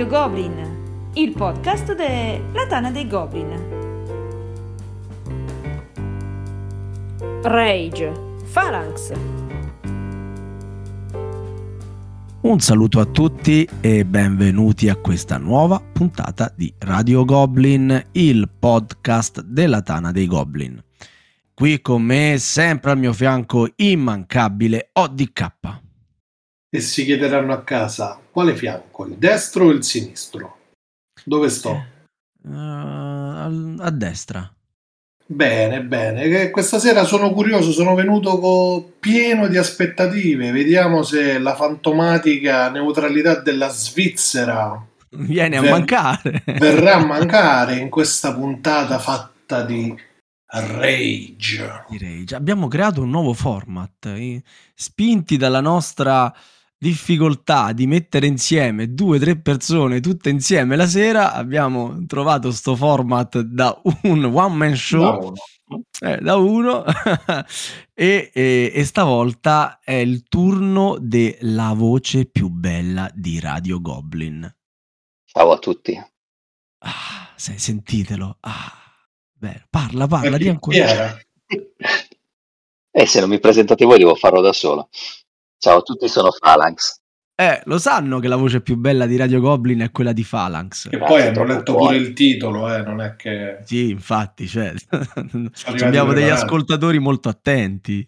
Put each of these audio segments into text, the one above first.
Radio Goblin, il podcast della Tana dei Goblin. Rage, Phalanx. Un saluto a tutti e benvenuti a questa nuova puntata di Radio Goblin, il podcast della Tana dei Goblin. Qui con me, sempre al mio fianco, immancabile ODK. E si chiederanno a casa quale fianco, il destro o il sinistro? Dove sto? Uh, a destra. Bene, bene. Questa sera sono curioso, sono venuto co- pieno di aspettative. Vediamo se la fantomatica neutralità della Svizzera viene a ver- mancare. verrà a mancare in questa puntata fatta di rage. di rage. Abbiamo creato un nuovo format, eh, spinti dalla nostra difficoltà di mettere insieme due o tre persone tutte insieme la sera, abbiamo trovato sto format da un one man show. Da uno, eh, da uno. e, e, e, stavolta è il turno della voce più bella di Radio Goblin. Ciao a tutti. Ah, se, sentitelo. Ah, beh, parla, parla, di ancora. Eh, se non mi presentate voi devo farlo da solo. Ciao a tutti, sono Phalanx. Eh, lo sanno che la voce più bella di Radio Goblin è quella di Phalanx. E poi hanno letto pure il titolo, eh, non è che... Sì, infatti, cioè, abbiamo degli ascoltatori molto attenti.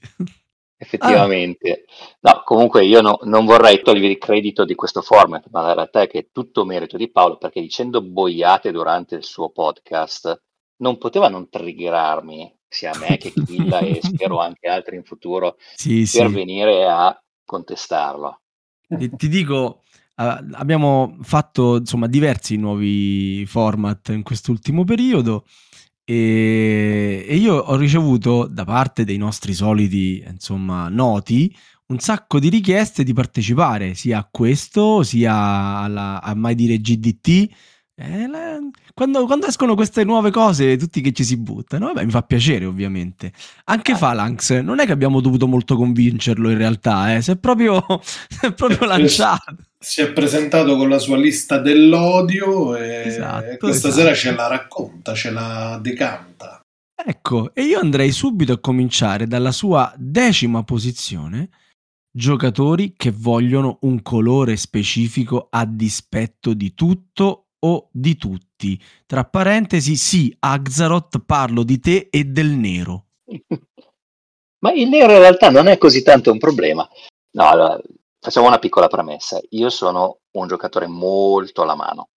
Effettivamente. Ah. No, comunque io no, non vorrei togliere il credito di questo format, ma la realtà è che è tutto merito di Paolo, perché dicendo boiate durante il suo podcast non poteva non triggerarmi, sia a me che Killa e spero anche altri in futuro, sì, per sì. venire a contestarlo. E ti dico, uh, abbiamo fatto insomma diversi nuovi format in quest'ultimo periodo e, e, io ho ricevuto da parte dei nostri soliti insomma noti un sacco di richieste di partecipare sia a questo sia alla, a mai dire GDT eh, la, quando, quando, escono queste nuove cose, tutti che ci si buttano, vabbè, mi fa piacere ovviamente. Anche Phalanx, non è che abbiamo dovuto molto convincerlo in realtà, eh, si è proprio, si è proprio lanciato. Si è presentato con la sua lista dell'odio e, esatto, questa esatto. sera ce la racconta, ce la decanta. Ecco, e io andrei subito a cominciare dalla sua decima posizione, giocatori che vogliono un colore specifico a dispetto di tutto o di tutti. Tra parentesi, sì, Axaroth, parlo di te e del nero. Ma il nero in realtà non è così tanto un problema. No, allora, facciamo una piccola premessa. Io sono un giocatore molto alla mano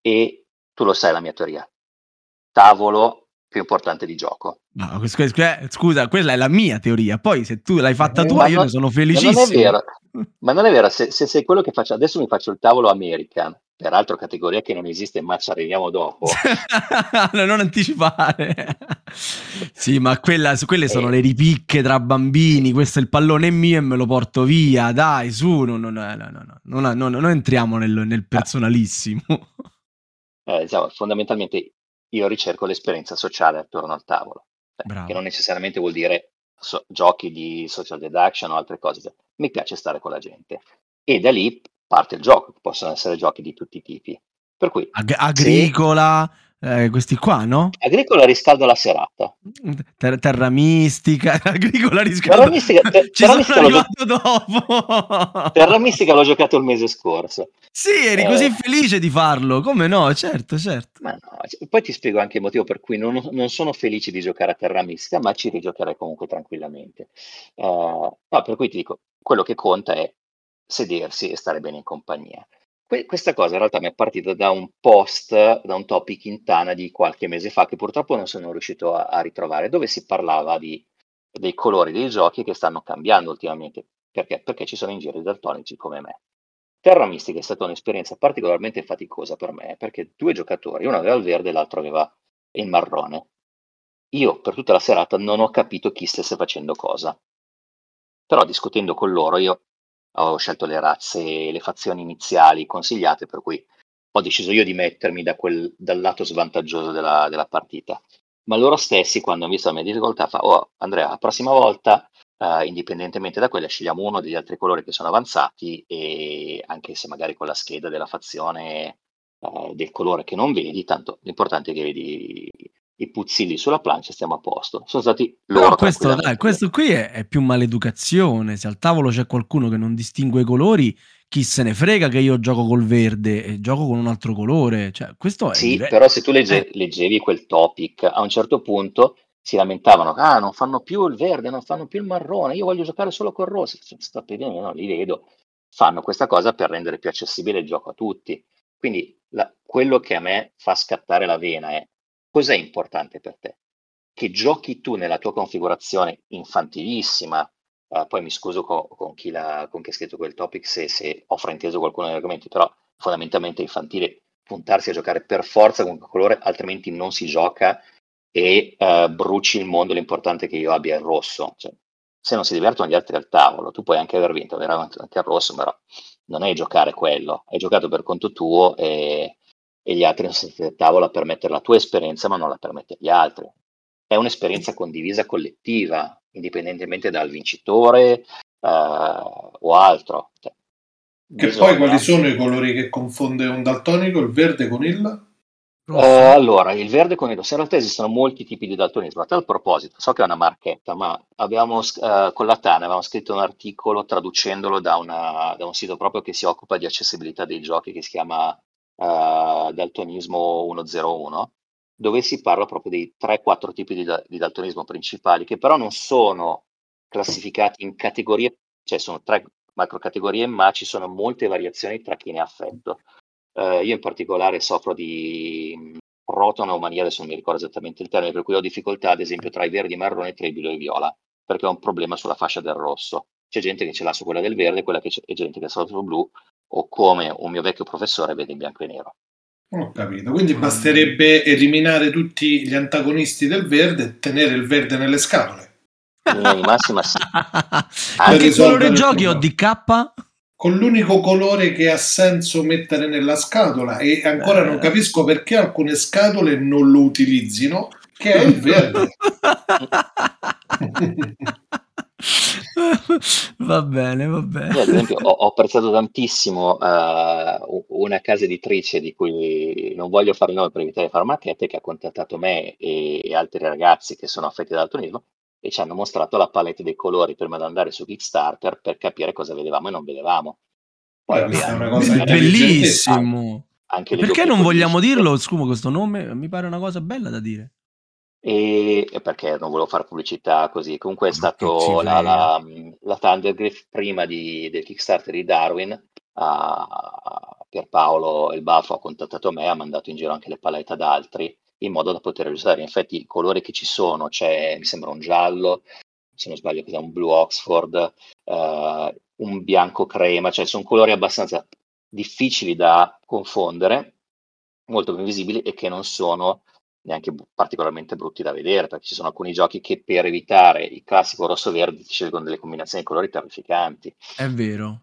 e tu lo sai la mia teoria. Tavolo più importante di gioco. No, scusa, quella è la mia teoria. Poi se tu l'hai fatta eh, tua, io non, ne sono felicissimo. Ma non è vero. Ma non è vero. Se, se sei quello che faccio adesso, mi faccio il tavolo American peraltro categoria che non esiste, ma ci arriviamo dopo. non anticipare. sì, ma quella, quelle sono eh. le ripicche tra bambini, questo è il pallone mio e me lo porto via, dai, su, no, no, no, no, no, no, non entriamo nel, nel personalissimo. Eh, diciamo, fondamentalmente io ricerco l'esperienza sociale attorno al tavolo, cioè, che non necessariamente vuol dire so, giochi di social deduction o altre cose, cioè, mi piace stare con la gente. E da lì parte il gioco, possono essere giochi di tutti i tipi. Per cui, Ag- agricola, eh, questi qua, no? Agricola riscalda la serata. Ter- terra mistica, agricola riscalda. Terra mistica, ter- Ci terra sono arrivato dopo. terra mistica l'ho giocato il mese scorso. Sì, eri eh... così felice di farlo, come no? Certo, certo. Ma no, poi ti spiego anche il motivo per cui non, non sono felice di giocare a terra mistica, ma ci rigiocherei comunque tranquillamente. Uh, no, per cui ti dico, quello che conta è sedersi e stare bene in compagnia. Que- questa cosa in realtà mi è partita da un post, da un topic in Tana di qualche mese fa, che purtroppo non sono riuscito a, a ritrovare, dove si parlava di, dei colori dei giochi che stanno cambiando ultimamente. Perché? Perché ci sono in giro i daltonici come me. Terra Mystica è stata un'esperienza particolarmente faticosa per me, perché due giocatori, uno aveva il verde e l'altro aveva il marrone. Io per tutta la serata non ho capito chi stesse facendo cosa. Però discutendo con loro io ho scelto le razze le fazioni iniziali consigliate, per cui ho deciso io di mettermi da quel, dal lato svantaggioso della, della partita. Ma loro stessi, quando hanno visto la mia difficoltà, fa: Oh, Andrea, la prossima volta uh, indipendentemente da quelle scegliamo uno degli altri colori che sono avanzati e anche se magari con la scheda della fazione uh, del colore che non vedi, tanto l'importante è che vedi i puzzilli sulla plancia stiamo a posto. Sono stati loro. Però questo, dai, questo qui è, è, più maleducazione. Se al tavolo c'è qualcuno che non distingue i colori, chi se ne frega che io gioco col verde e gioco con un altro colore. Cioè, questo è sì, dire- però se tu legge, eh. leggevi quel topic, a un certo punto si lamentavano, ah, non fanno più il verde, non fanno più il marrone, io voglio giocare solo col rosso. Sta bene, no, li vedo. Fanno questa cosa per rendere più accessibile il gioco a tutti. Quindi la, quello che a me fa scattare la vena è Cos'è importante per te? Che giochi tu nella tua configurazione infantilissima, uh, poi mi scuso co- con, chi con, chi ha scritto quel topic se, se ho frainteso qualcuno degli argomenti, però fondamentalmente infantile puntarsi a giocare per forza con quel colore, altrimenti non si gioca e uh, bruci il mondo, l'importante è che io abbia il rosso. Cioè, se non si divertono gli altri al tavolo, tu puoi anche aver vinto veramente anche al rosso, però non è giocare quello, hai giocato per conto tuo e e gli altri non stati a tavola per mettere la tua esperienza, ma non la permette agli altri. È un'esperienza condivisa collettiva, indipendentemente dal vincitore uh, o altro. Cioè, che bisogna... poi quali sono i colori che confonde un daltonico, il verde con il? Uh, allora, il verde con il rosso. In realtà esistono molti tipi di daltonismo. A tal proposito, so che è una marchetta, ma abbiamo uh, con la TAN avevamo scritto un articolo traducendolo da, una, da, un sito proprio che si occupa di accessibilità dei giochi che si chiama uh, daltonismo 101, dove si parla proprio dei 3-4 tipi di, di daltonismo principali, che però non sono classificati in categorie, cioè sono tre macrocategorie, ma ci sono molte variazioni tra chi ne ha affetto. Uh, io in particolare soffro di rotonomania, adesso non mi ricordo esattamente il termine, per cui ho difficoltà ad esempio tra i verdi marrone, trebilo e viola, perché ho un problema sulla fascia del rosso. C'è gente che ce l'ha su quella del verde, quella che c'è, gente che ce l'ha sul blu, o come un mio vecchio professore vede in bianco e nero. Ho capito, quindi mm. basterebbe eliminare tutti gli antagonisti del verde e tenere il verde nelle scatole. In massima sì. Anche colore giochi o DK? Con l'unico colore che ha senso mettere nella scatola e ancora eh. non capisco perché alcune scatole non lo utilizzino, che è il verde. va bene, va bene. Io, ad esempio, ho, ho apprezzato tantissimo uh, una casa editrice di cui non voglio fare il nome per evitare di fare marchette, che ha contattato me e, e altri ragazzi che sono affetti da daltonismo e ci hanno mostrato la palette dei colori prima di andare su Kickstarter per capire cosa vedevamo e non vedevamo. Poi, Beh, è una cosa bellissimo. Anche perché non vogliamo dirlo? Scusa, questo nome mi pare una cosa bella da dire. E, perché non volevo fare pubblicità così. Comunque è stato la, la, la Thundergriff prima di, del Kickstarter di Darwin. Uh, Pierpaolo il Baffo ha contattato me, ha mandato in giro anche le palette ad altri in modo da poter usare. Infatti, i colori che ci sono, c'è mi sembra un giallo, se non sbaglio, cos'è un blu Oxford, uh, un bianco crema, cioè sono colori abbastanza difficili da confondere, molto ben visibili e che non sono neanche particolarmente brutti da vedere, perché ci sono alcuni giochi che per evitare il classico rosso-verde ti scelgono delle combinazioni di colori terrificanti. È vero.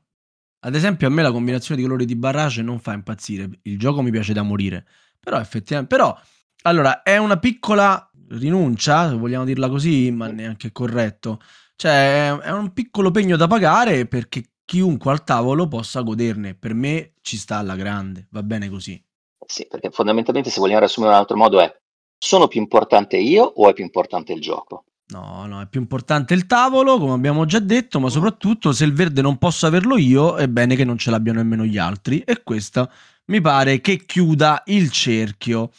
Ad esempio, a me la combinazione di colori di barrage non fa impazzire. Il gioco mi piace da morire. Però, effettivamente. Però, allora, è una piccola rinuncia, se vogliamo dirla così, ma neanche corretto. Cioè, è un piccolo pegno da pagare perché chiunque al tavolo possa goderne. Per me ci sta alla grande, va bene così. Sì, perché fondamentalmente, se vogliamo riassumere in un altro modo, è sono più importante io o è più importante il gioco? No, no, è più importante il tavolo, come abbiamo già detto, ma soprattutto se il verde non posso averlo io, è bene che non ce l'abbiano nemmeno gli altri. E questo mi pare che chiuda il cerchio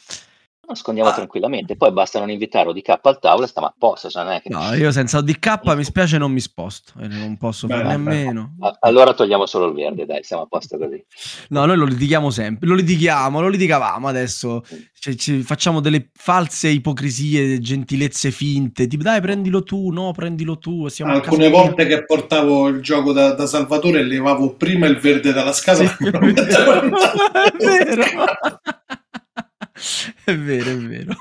nascondiamo ah. tranquillamente. Poi basta non invitare ODK al tavolo e stiamo a posto. Cioè non è che... No, io senza ODK mi spiace, non mi sposto. E non posso fare nemmeno. Allora togliamo solo il verde, dai, siamo a posto così. No, noi lo litighiamo sempre. Lo litighiamo, lo litigavamo adesso. Cioè, ci facciamo delle false ipocrisie, gentilezze finte. Tipo, dai, prendilo tu, no, prendilo tu. Siamo Alcune volte che portavo il gioco da, da Salvatore, levavo prima il verde dalla scatola. Sì, è vero. È vero, è vero.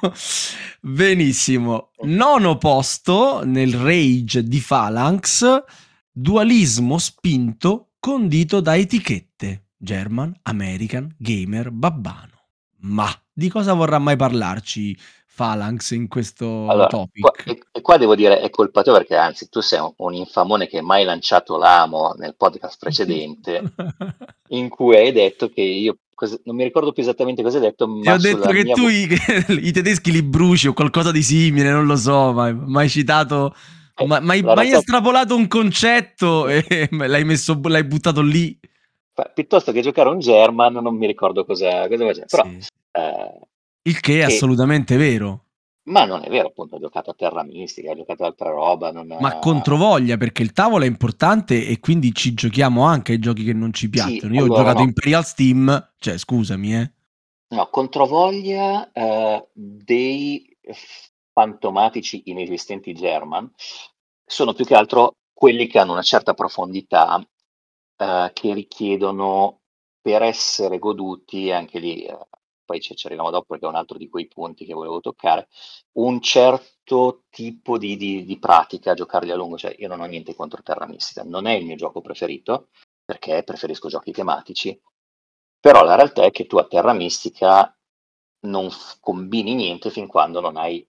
Benissimo. Nono posto nel rage di Phalanx, dualismo spinto condito da etichette. German, American, Gamer, Babbano. Ma di cosa vorrà mai parlarci Phalanx in questo Allora, topic. qua, e, e qua devo dire è colpa tua perché anzi tu sei un, un infamone che hai mai lanciato l'amo nel podcast precedente in cui hai detto che io, cos- non mi ricordo più esattamente cosa hai detto, Ti ma ho detto che tu i, i tedeschi li bruci o qualcosa di simile, non lo so, ma hai citato, eh, ma ma hai ma hai realtà estrapolato un concetto e l'hai messo, l'hai buttato lì. piuttosto che giocare un German non mi ricordo cosa, cosa faceva, però Sì. eh, Il che è assolutamente vero. ma non è vero appunto, ho giocato a Terra Mistica, ho giocato altra roba, non, Ma controvoglia perché il tavolo è importante e quindi ci giochiamo anche ai giochi che non ci sì, piacciono. Io ho allora giocato no, Imperial Steam, cioè scusami, eh. no, controvoglia eh, dei fantomatici inesistenti German sono più che altro quelli che hanno una certa profondità eh, che richiedono per essere goduti, anche lì, eh, poi ci, arriviamo dopo perché è un altro di quei punti che volevo toccare, un certo tipo di, di- di pratica a giocarli a lungo, cioè io non ho niente contro Terra Mistica, non è il mio gioco preferito, perché preferisco giochi tematici, però la realtà è che tu a Terra Mistica non f- combini niente fin quando non hai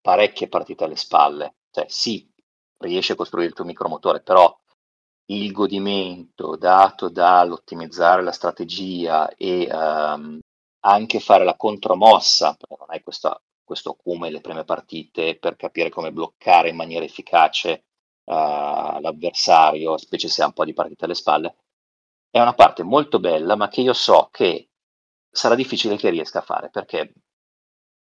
parecchie partite alle spalle, cioè sì, riesci a costruire il tuo micromotore, però il godimento dato dall'ottimizzare la strategia e ehm, anche fare la contromossa, perché non hai questa- questo acume le prime partite per capire come bloccare in maniera efficace eh, l'avversario, specie se ha un po' di partite alle spalle, è una parte molto bella, ma che io so che sarà difficile che riesca a fare, perché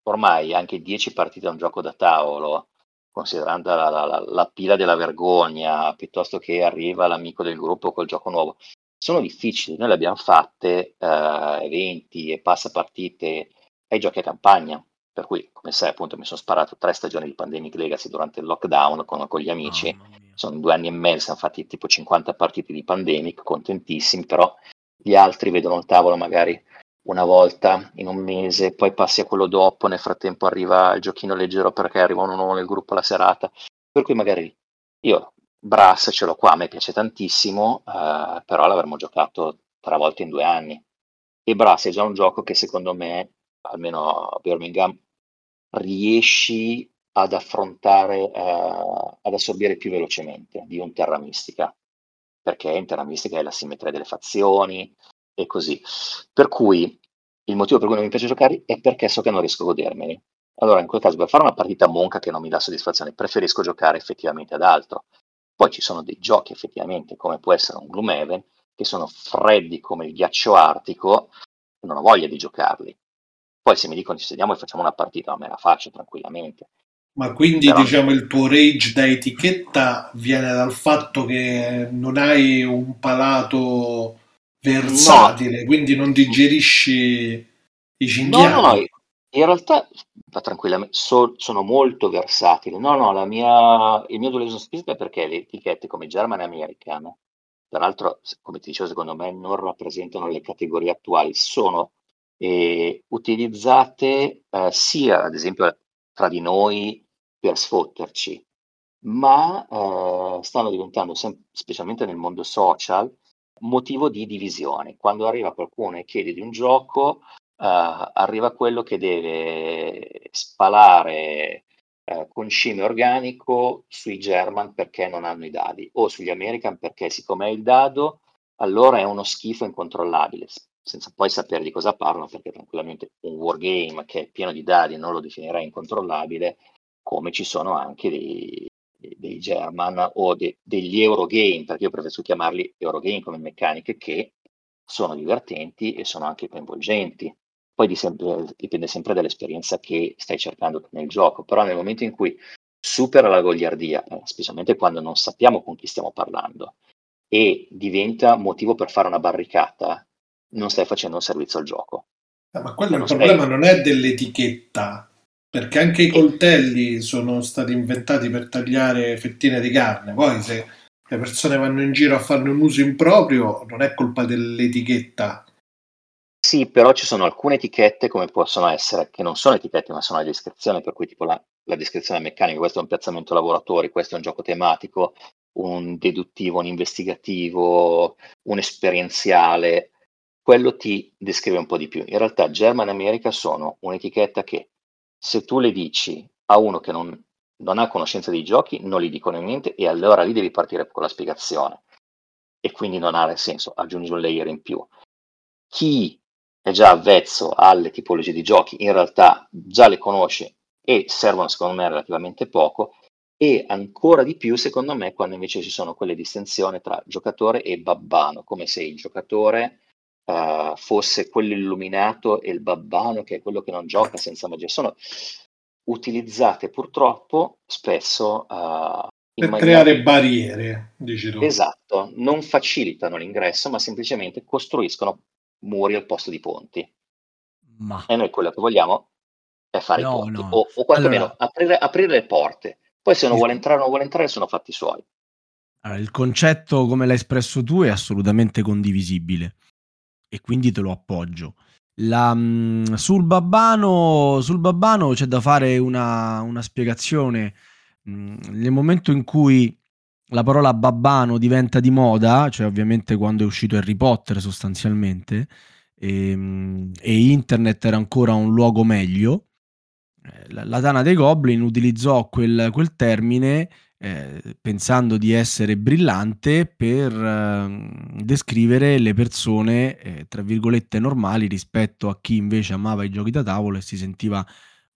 ormai anche 10 partite a un gioco da tavolo, considerando la- la- la pila della vergogna, piuttosto che arriva l'amico del gruppo col gioco nuovo, sono difficili. Noi le abbiamo fatte, eh, eventi e passapartite ai giochi a campagna. Per cui, come sai, appunto, mi sono sparato tre stagioni di Pandemic Legacy durante il lockdown con, con gli amici. Mia. Sono due anni e mezzo, siamo fatti tipo 50 partite di Pandemic, contentissimi, però gli altri vedono il tavolo magari una volta in un mese, poi passi a quello dopo, nel frattempo arriva il giochino leggero perché arriva uno nuovo nel gruppo la serata, per cui magari io Brass ce l'ho qua, a me piace tantissimo, eh, però l'avremmo giocato tre volte in due anni. E Brass è già un gioco che secondo me, almeno a Birmingham, riesci ad affrontare, eh, ad assorbire più velocemente di un Terra Mistica, perché in Terra Mistica hai la simmetria delle fazioni e così. Per cui il motivo per cui non mi piace giocare è perché so che non riesco a godermeli. Allora, in quel caso, per fare una partita monca che non mi dà soddisfazione, preferisco giocare effettivamente ad altro. Poi ci sono dei giochi effettivamente, come può essere un Gloomhaven, che sono freddi come il ghiaccio artico, non ho voglia di giocarli. Poi se mi dicono ci sediamo e facciamo una partita, me la faccio tranquillamente. Ma quindi Però- diciamo il tuo rage da etichetta viene dal fatto che non hai un palato versatile, quindi non digerisci i No, cinghiali. no, no, in realtà va tranquillamente, so- sono molto versatile. No, no, la mia, il mio split è perché le etichette come German e American, tra l'altro, come ti dicevo, secondo me non rappresentano le categorie attuali, sono eh, utilizzate eh, sia, ad esempio, tra di noi per sfotterci, ma eh, stanno diventando, sem- specialmente nel mondo social, motivo di divisione. Quando arriva qualcuno e chiede di un gioco, eh, arriva quello che deve spalare eh, concime organico sui German perché non hanno i dadi, o sugli American perché siccome è il dado, allora è uno schifo incontrollabile, senza poi sapere di cosa parlano, perché tranquillamente un wargame che è pieno di dadi non lo definirei incontrollabile, come ci sono anche dei, dei German o de- degli Eurogame, perché io preferisco chiamarli Eurogame come meccaniche che sono divertenti e sono anche coinvolgenti. Poi sempre- dipende sempre dall'esperienza che stai cercando nel gioco, però nel momento in cui supera la goliardia, eh, specialmente quando non sappiamo con chi stiamo parlando, e diventa motivo per fare una barricata, non stai facendo un servizio al gioco. Eh, Ma quello il Non problema stai- non è dell'etichetta, perché anche i coltelli sono stati inventati per tagliare fettine di carne. Poi se le persone vanno in giro a farne un uso improprio, non è colpa dell'etichetta. Sì, però ci sono alcune etichette come possono essere, che non sono etichette ma sono le descrizioni, per cui tipo la, la descrizione meccanica, questo è un piazzamento lavoratori, questo è un gioco tematico, un deduttivo, un investigativo, un esperienziale, quello ti descrive un po' di più. In realtà German America sono un'etichetta che Se tu le dici a uno che non, non ha conoscenza dei giochi, non gli dicono niente e allora lì devi partire con la spiegazione. E quindi non ha senso, aggiungi un layer in più. Chi è già avvezzo alle tipologie di giochi, in realtà già le conosce e servono secondo me relativamente poco, e ancora di più secondo me quando invece ci sono quelle distinzioni tra giocatore e babbano, come se il giocatore uh, fosse quello illuminato e il babbano che è quello che non gioca senza magia. Sono utilizzate purtroppo spesso uh, per maniera... creare barriere, dici tu. Esatto, non facilitano l'ingresso, ma semplicemente costruiscono muri al posto di ponti. Ma... E noi quello che vogliamo è fare no, i ponti, no. o, o quantomeno allora... aprire, aprire, le porte. Poi se non vuole entrare o non vuole entrare sono fatti suoi. Allora, il concetto, come l'hai espresso tu, è assolutamente condivisibile e quindi te lo appoggio. La, mh, sul, babbano, sul babbano c'è da fare una, una spiegazione. Mh, nel momento in cui la parola babbano diventa di moda, cioè ovviamente quando è uscito Harry Potter sostanzialmente, e, ehm, e internet era ancora un luogo meglio, eh, la, la Tana dei Goblin utilizzò quel, quel termine eh, pensando di essere brillante per eh, descrivere le persone, eh, tra virgolette, normali rispetto a chi invece amava i giochi da tavolo e si sentiva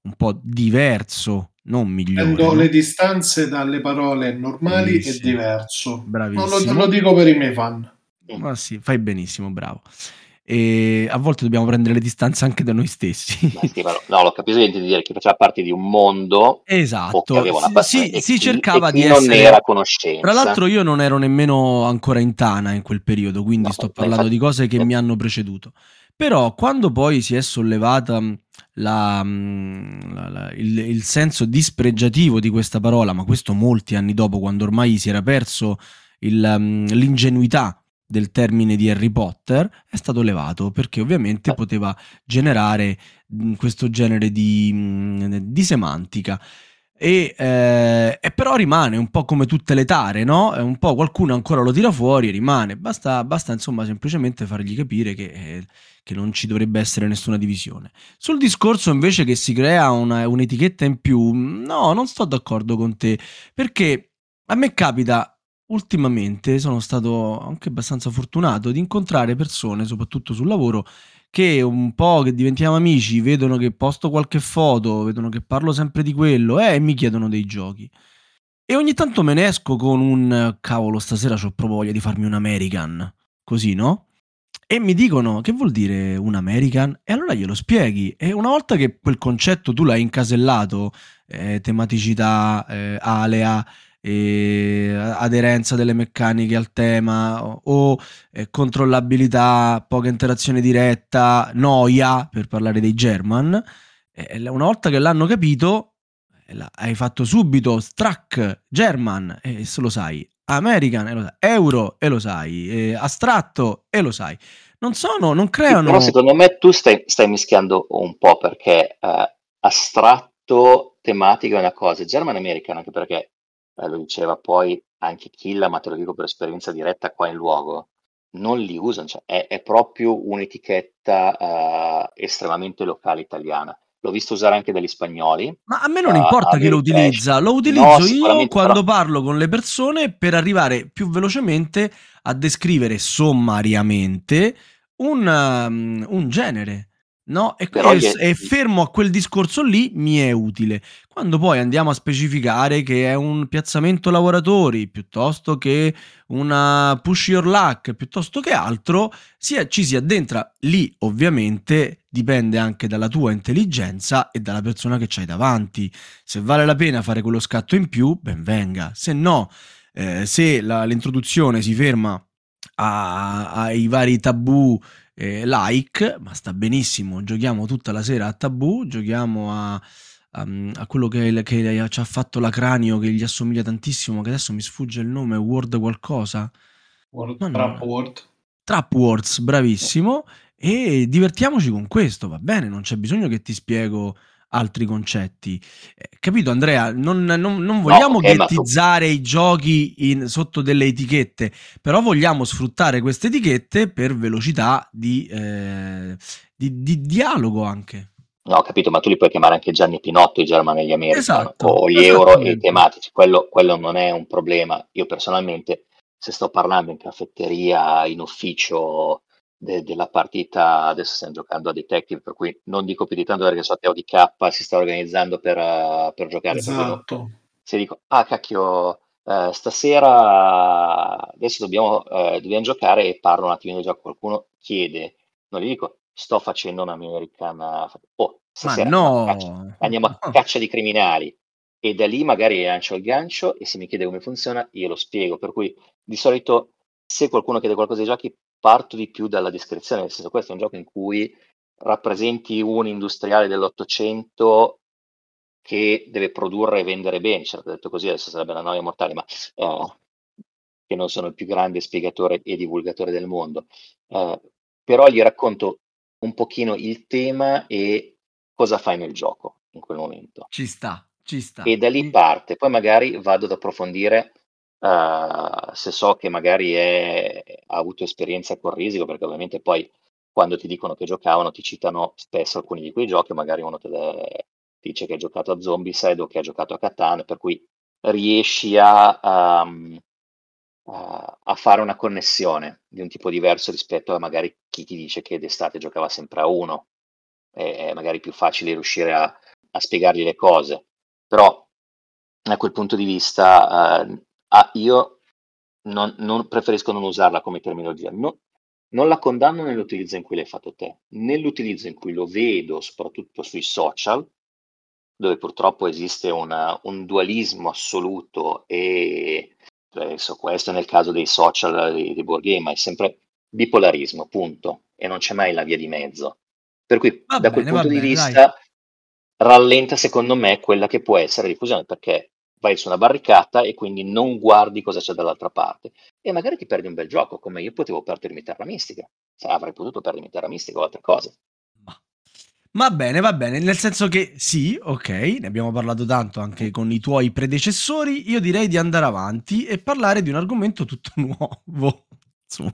un po' diverso non migliore. Prendo le distanze dalle parole normali Bravissimo. e diverso. Bravissimo. Non lo, lo, dico per i miei fan. Ma sì, fai benissimo, bravo. E a volte dobbiamo prendere le distanze anche da noi stessi. Sì, no, l'ho capito di dire che faceva parte di un mondo esatto. si, si cercava di essere... non era conoscenza. Tra l'altro io non ero nemmeno ancora in Tana in quel periodo, quindi no, sto parlando infatti... di cose che mi hanno preceduto. Però quando poi si è sollevata la, la, la, il, il, senso dispregiativo di questa parola, ma questo molti anni dopo, quando ormai si era perso il, l'ingenuità del termine di Harry Potter, è stato levato perché ovviamente poteva generare questo genere di, di semantica. E, eh, e, però rimane un po' come tutte le tare, no? È un po' qualcuno ancora lo tira fuori e rimane. Basta, basta insomma semplicemente fargli capire che, eh, che, non ci dovrebbe essere nessuna divisione. Sul discorso invece che si crea una, un'etichetta in più, no, non sto d'accordo con te, perché a me capita ultimamente, sono stato anche abbastanza fortunato di incontrare persone, soprattutto sul lavoro, che un po' che diventiamo amici, vedono che posto qualche foto, vedono che parlo sempre di quello eh, e mi chiedono dei giochi. E ogni tanto me ne esco con un cavolo, stasera ho proprio voglia di farmi un American, così, no? E mi dicono che vuol dire un American? E allora glielo spieghi. E una volta che quel concetto tu l'hai incasellato, eh, tematicità, eh, alea, aderenza delle meccaniche al tema o eh, controllabilità, poca interazione diretta, noia, per parlare dei German, eh, una volta che l'hanno capito, eh, hai fatto subito Strack, German, e se lo sai, American, e lo sai, Euro, e lo sai, Astratto, e lo sai. Non sono, non creano... Però secondo me tu stai, stai mischiando un po' perché eh, astratto, tematica è una cosa, German American anche perché eh, lo diceva poi anche Killa, ma te lo dico per esperienza diretta qua in luogo, non li usano, cioè è, è proprio un'etichetta uh, estremamente locale italiana. L'ho visto usare anche dagli spagnoli. Ma a me non uh, importa chi lo utilizza, lo utilizzo no, io quando però... parlo con le persone per arrivare più velocemente a descrivere sommariamente un, um, un genere. No, e, e, e, fermo a quel discorso lì mi è utile. Quando poi andiamo a specificare che è un piazzamento lavoratori piuttosto che una push your luck, piuttosto che altro, sia, ci si addentra lì, ovviamente dipende anche dalla tua intelligenza e dalla persona che c'hai davanti. Se vale la pena fare quello scatto in più, ben venga. Se no, eh, se la, l'introduzione si ferma ai vari tabù eh, like, ma sta benissimo. Giochiamo tutta la sera a tabù, giochiamo a, a, a quello che, che, ci ha fatto la cranio, che gli assomiglia tantissimo, che adesso mi sfugge il nome, Word qualcosa. Word, no, Trap Word. Trap Words, bravissimo. E divertiamoci con questo, va bene? Non c'è bisogno che ti spiego altri concetti. Eh, capito Andrea? Non, non, non vogliamo no, okay, ghettizzare tu... i giochi in, sotto delle etichette, però vogliamo sfruttare queste etichette per velocità di, eh, di, di dialogo anche. No, ho capito, ma tu li puoi chiamare anche Gianni Pinotto, i Germani American, Esatto, o gli euro e i tematici, quello, quello non è un problema. Io personalmente, se sto parlando in caffetteria, in ufficio de- della partita, adesso stiamo giocando a Detective, per cui non dico più di tanto perché so che ODK si sta organizzando per, eh, per giocare, per Esatto. se dico, ah cacchio, eh, stasera adesso dobbiamo, eh, dobbiamo giocare e parlo un attimino di gioco, qualcuno chiede, non gli dico, sto facendo un American, eh, oh, stasera caccia, no, andiamo a caccia di criminali. E da lì magari lancio il gancio e se mi chiede come funziona io lo spiego, per cui di solito se qualcuno chiede qualcosa di giochi parto di più dalla descrizione, nel senso questo è un gioco in cui rappresenti un industriale dell'Ottocento che deve produrre e vendere bene, certo detto così adesso sarebbe una noia mortale, ma eh, che non sono il più grande spiegatore e divulgatore del mondo, eh, però gli racconto un pochino il tema e cosa fai nel gioco in quel momento. ci sta, ci sta. E da lì parte, poi magari vado ad approfondire eh, se so che magari è- ha avuto esperienza con Risico, perché ovviamente poi quando ti dicono che giocavano ti citano spesso alcuni di quei giochi, magari uno te le- dice che ha giocato a Zombicide o che ha giocato a Catan, per cui riesci a, um, a- fare una connessione di un tipo diverso rispetto a magari chi ti dice che d'estate giocava sempre a uno, è, è magari più facile riuscire a, a spiegargli le cose, però da quel punto di vista eh, ah, io non, non- preferisco non usarla come terminologia, No- non la condanno nell'utilizzo in cui l'hai fatto te, nell'utilizzo in cui lo vedo soprattutto sui social, dove purtroppo esiste una- un dualismo assoluto e adesso questo nel caso dei social di, di board game, è sempre bipolarismo, punto, e non c'è mai la via di mezzo. Per cui Va da quel bene, va punto di bene, dai. vista rallenta secondo me quella che può essere diffusione perché vai su una barricata e quindi non guardi cosa c'è dall'altra parte. E magari ti perdi un bel gioco come io potevo perdermi Terra Mistica. Cioè, avrei potuto perdermi Terra Mistica o altre cose. Va bene, va bene, nel senso che sì, ok, ne abbiamo parlato tanto anche con i tuoi predecessori, io direi di andare avanti e parlare di un argomento tutto nuovo. Insomma,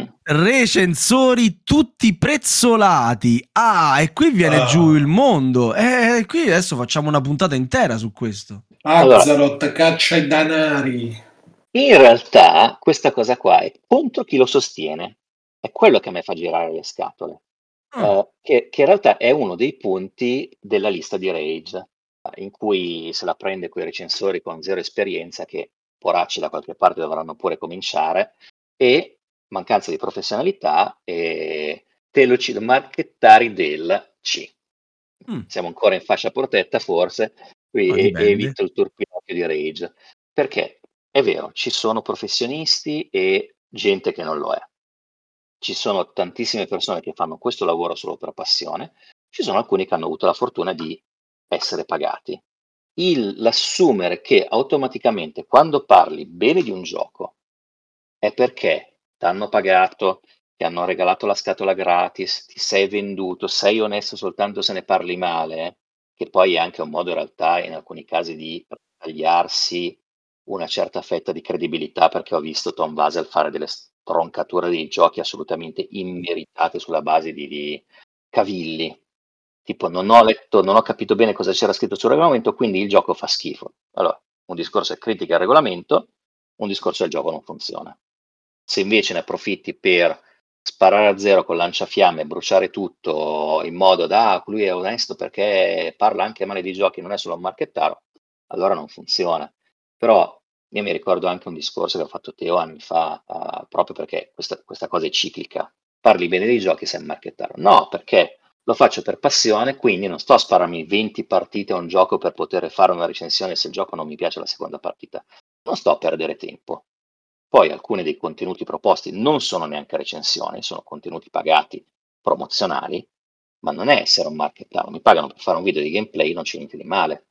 Mm. recensori tutti prezzolati. Ah, e qui viene Ah. giù il mondo. E qui adesso facciamo una puntata intera su questo. Allora. Azzarot caccia i danari. in realtà questa cosa qua è contro chi lo sostiene è quello che a me fa girare le scatole Ah, eh, che, che in realtà è uno dei punti della lista di Rage, eh, in cui se la prende quei recensori con zero esperienza, che poracci da qualche parte dovranno pure cominciare, e mancanza di professionalità e telocid marchettari del C. mm, Siamo ancora in fascia protetta, forse, qui e- evito il turpinocchio di Rage, perché? È vero, ci sono professionisti e gente che non lo è. Ci sono tantissime persone che fanno questo lavoro solo per passione, ci sono alcuni che hanno avuto la fortuna di essere pagati. Il, l'assumere che automaticamente quando parli bene di un gioco è perché ti hanno pagato, ti hanno regalato la scatola gratis, ti sei venduto, sei onesto soltanto se ne parli male, che poi è anche un modo in realtà in alcuni casi di tagliarsi una certa fetta di credibilità perché ho visto Tom Vasel fare delle stroncature dei giochi assolutamente immeritate sulla base di, di cavilli. Tipo, non ho letto, non ho capito bene cosa c'era scritto sul regolamento, quindi il gioco fa schifo. Allora, un discorso è critica al regolamento, un discorso è il gioco non funziona. Se invece ne approfitti per sparare a zero con lanciafiamme, bruciare tutto in modo da ah, lui è onesto perché parla anche male di giochi, non è solo un marchettaro, allora non funziona. Però io mi ricordo anche un discorso che ha fatto Teo anni fa, uh, proprio perché questa, questa, cosa è ciclica. Parli bene dei giochi, sei un marchettaro. No, perché lo faccio per passione, quindi non sto a spararmi 20 partite a un gioco per poter fare una recensione se il gioco non mi piace la seconda partita. Non sto a perdere tempo. Poi alcuni dei contenuti proposti non sono neanche recensioni, sono contenuti pagati promozionali, ma non è essere un marchettaro. Mi pagano per fare un video di gameplay, non c'è niente di male.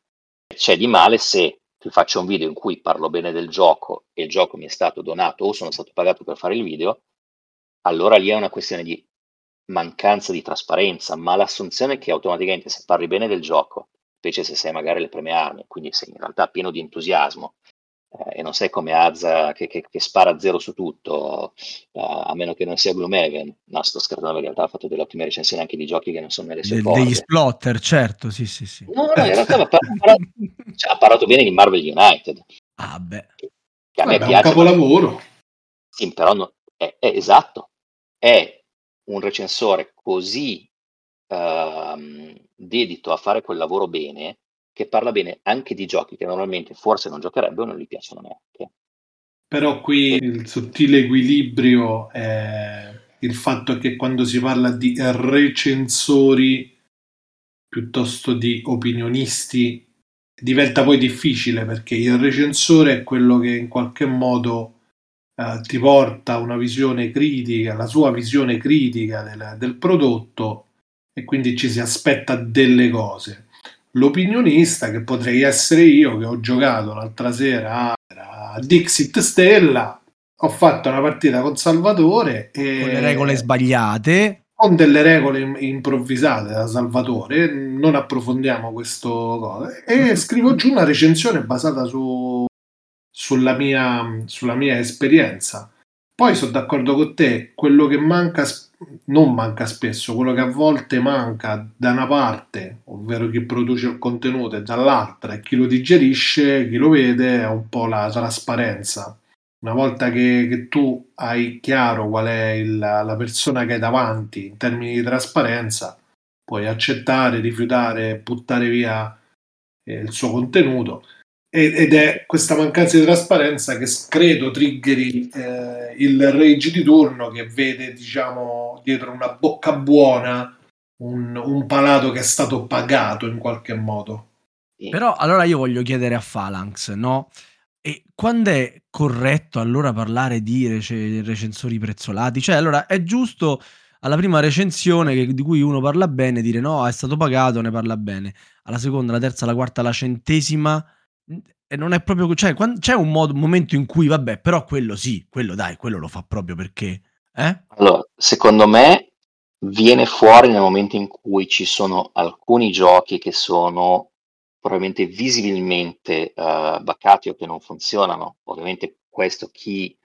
C'è di male se ti faccio un video in cui parlo bene del gioco e il gioco mi è stato donato o sono stato pagato per fare il video, allora lì è una questione di mancanza di trasparenza, ma l'assunzione che automaticamente se parli bene del gioco, specie se sei magari le prime armi, quindi sei in realtà pieno di entusiasmo eh, e non sei come Azza che, che, che spara a zero su tutto, uh, a meno che non sia Gloomhaven. No, sto scherzando, in realtà ha fatto delle ottime recensioni anche di giochi che non sono nelle sue De, Degli splotter, certo, sì, sì, sì. No, no, in realtà ha parlato, cioè, ha parlato bene di Marvel United. Ah, beh. Che a me Vabbè, piace. Un capolavoro. Sì, però no, è, è, esatto, è un recensore così uh, dedito a fare quel lavoro bene che parla bene anche di giochi che normalmente forse non giocherebbe o non gli piacciono neanche. Però qui il sottile equilibrio è il fatto che quando si parla di recensori piuttosto di opinionisti diventa poi difficile perché il recensore è quello che in qualche modo eh, ti porta una visione critica, la sua visione critica del, del prodotto e quindi ci si aspetta delle cose l'opinionista che potrei essere io che ho giocato l'altra sera a Dixit Stella ho fatto una partita con Salvatore e con le regole sbagliate. con delle regole improvvisate da Salvatore non approfondiamo questo cosa e scrivo giù una recensione basata su, sulla, mia, sulla mia esperienza. Poi sono d'accordo con te quello che manca non manca spesso, quello che a volte manca da una parte, ovvero chi produce il contenuto, e dall'altra e chi lo digerisce, chi lo vede, è un po' la trasparenza. Una volta che, che tu hai chiaro qual è il, la persona che hai davanti in termini di trasparenza, puoi accettare, rifiutare, buttare via eh, il suo contenuto ed è questa mancanza di trasparenza che credo triggeri eh, il rage di turno che vede diciamo dietro una bocca buona un, un, palato che è stato pagato in qualche modo. Però allora io voglio chiedere a Phalanx no? e quando è corretto allora parlare di rec- recensori prezzolati? Cioè allora è giusto alla prima recensione che, di cui uno parla bene dire no è stato pagato ne parla bene. Alla seconda la terza la quarta la centesima e non è proprio. Cioè, c'è un, modo, un momento in cui, vabbè, però quello sì, quello dai, quello lo fa proprio perché. Eh? Allora, secondo me viene fuori nel momento in cui ci sono alcuni giochi che sono probabilmente visibilmente uh, baccati o che non funzionano. Ovviamente questo chi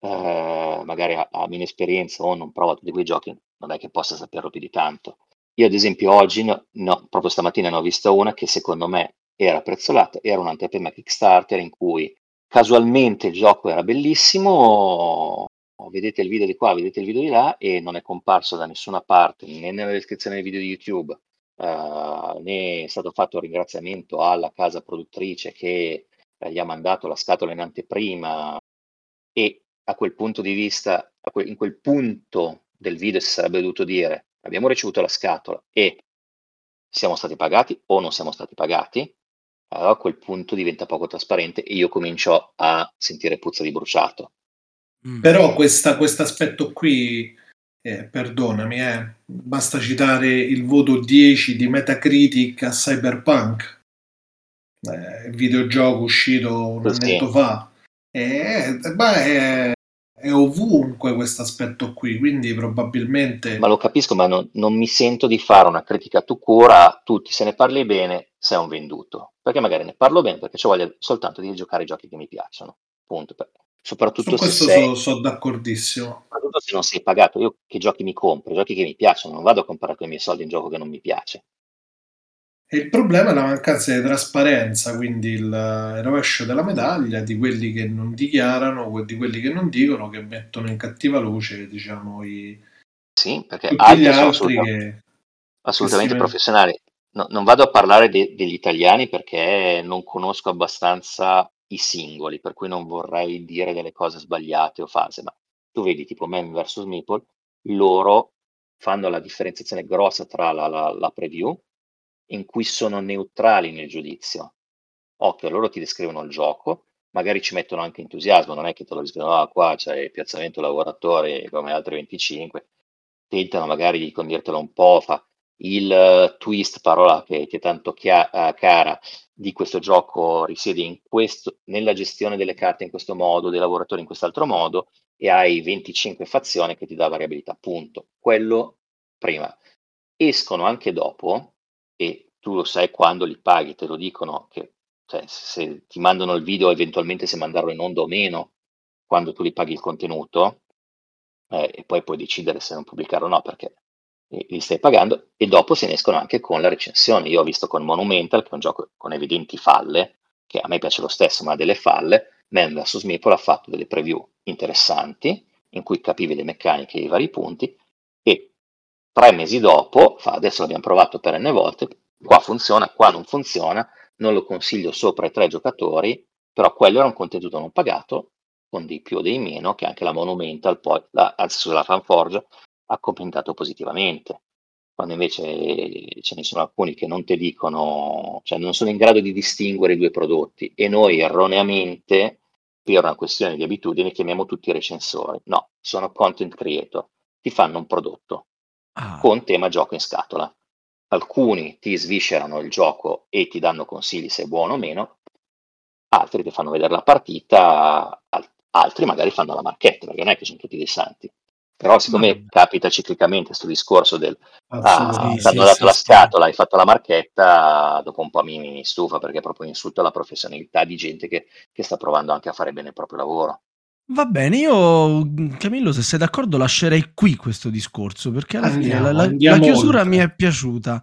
uh, magari ha, ha meno esperienza o non prova tutti quei giochi non è che possa saperlo più di tanto. Io ad esempio oggi, no, no, proprio stamattina ne ho vista una che secondo me era prezzolata, era un'anteprima Kickstarter in cui casualmente il gioco era bellissimo, vedete il video di qua, vedete il video di là e non è comparso da nessuna parte, né nella descrizione del video di YouTube, uh, né è stato fatto un ringraziamento alla casa produttrice che uh, gli ha mandato la scatola in anteprima e a quel punto di vista, que- in quel punto del video si sarebbe dovuto dire abbiamo ricevuto la scatola e siamo stati pagati o non siamo stati pagati, allora a quel punto diventa poco trasparente e io comincio a sentire puzza di bruciato. Mm. Però questo aspetto qui, eh, perdonami, eh, basta citare il voto 10 di Metacritic a Cyberpunk, eh, il videogioco uscito un sì. annetto fa. Eh, beh, è ovunque questo aspetto qui, quindi probabilmente... Ma lo capisco, ma non, non mi sento di fare una critica tu cura, tutti se ne parli bene, sei un venduto. Perché magari ne parlo bene, perché ci voglio soltanto di giocare i giochi che mi piacciono. Punto. Soprattutto Su questo se sei, sono, sono d'accordissimo. Soprattutto se non sei pagato. Io che giochi mi compro, giochi che mi piacciono, non vado a comprare con i miei soldi un gioco che non mi piace. E il problema è la mancanza di trasparenza, quindi il, il, rovescio della medaglia di quelli che non dichiarano, di quelli che non dicono, che mettono in cattiva luce, diciamo, i, sì, perché altri, altri assolutamente, che, assolutamente che professionali. No, non vado a parlare de, degli italiani perché non conosco abbastanza i singoli, per cui non vorrei dire delle cose sbagliate o false, ma tu vedi tipo Mem vs Meeple, loro fanno la differenziazione grossa tra la, la, la preview in cui sono neutrali nel giudizio. Occhio, loro ti descrivono il gioco, magari ci mettono anche entusiasmo, non è che te lo dicono, ah, qua c'è il piazzamento lavoratore come altri 25, tentano magari di condirtelo un po', fa il uh, twist, parola che ti è tanto chia- uh, cara, di questo gioco risiede questo, nella gestione delle carte in questo modo, dei lavoratori in quest'altro modo, e hai 25 fazioni che ti dà variabilità, punto. Quello prima. Escono anche dopo e tu lo sai quando li paghi, te lo dicono che cioè se ti mandano il video, eventualmente se mandarlo in onda o meno, quando tu li paghi il contenuto, eh, e poi puoi decidere se non pubblicarlo o no, perché li stai pagando, e dopo se ne escono anche con la recensione. Io ho visto con Monumental, che è un gioco con evidenti falle, che a me piace lo stesso, ma ha delle falle, Man vs. Meeple ha fatto delle preview interessanti, in cui capivi le meccaniche e i vari punti, tre mesi dopo, fa, adesso l'abbiamo provato per n volte, qua funziona, qua non funziona, non lo consiglio sopra i tre giocatori, però quello era un contenuto non pagato, con dei più o dei meno, che anche la Monumental, poi, la, anzi sulla Fanforge, ha commentato positivamente. Quando invece ce ne sono alcuni che non ti dicono, cioè non sono in grado di distinguere i due prodotti e noi erroneamente, per una questione di abitudine, chiamiamo tutti recensori. No, sono content creator, ti fanno un prodotto ah. con tema gioco in scatola. Alcuni ti sviscerano il gioco e ti danno consigli se è buono o meno, altri ti fanno vedere la partita, altri magari fanno la marchetta, perché non è che sono tutti dei santi. Però siccome no. capita ciclicamente questo discorso del ah, sì, ti hanno dato sì, la scatola, hai fatto la marchetta, dopo un po' mi, mi stufa perché è proprio insulto alla professionalità di gente che, che sta provando anche a fare bene il proprio lavoro. Va bene, io Camillo, se sei d'accordo, lascerei qui questo discorso perché alla andiamo, fine la, la, la chiusura oltre. mi è piaciuta.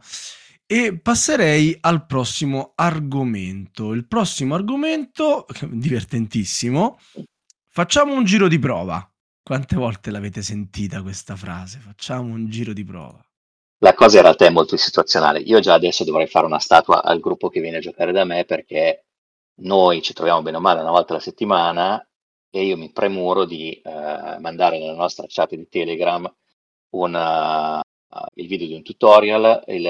E passerei al prossimo argomento. Il prossimo argomento, divertentissimo, facciamo un giro di prova. Quante volte l'avete sentita questa frase? Facciamo un giro di prova. La cosa in realtà è molto situazionale. Io già adesso dovrei fare una statua al gruppo che viene a giocare da me perché noi ci troviamo bene o male una volta alla settimana e io mi premuro di eh, mandare nella nostra chat di Telegram una, uh, il video di un tutorial, il,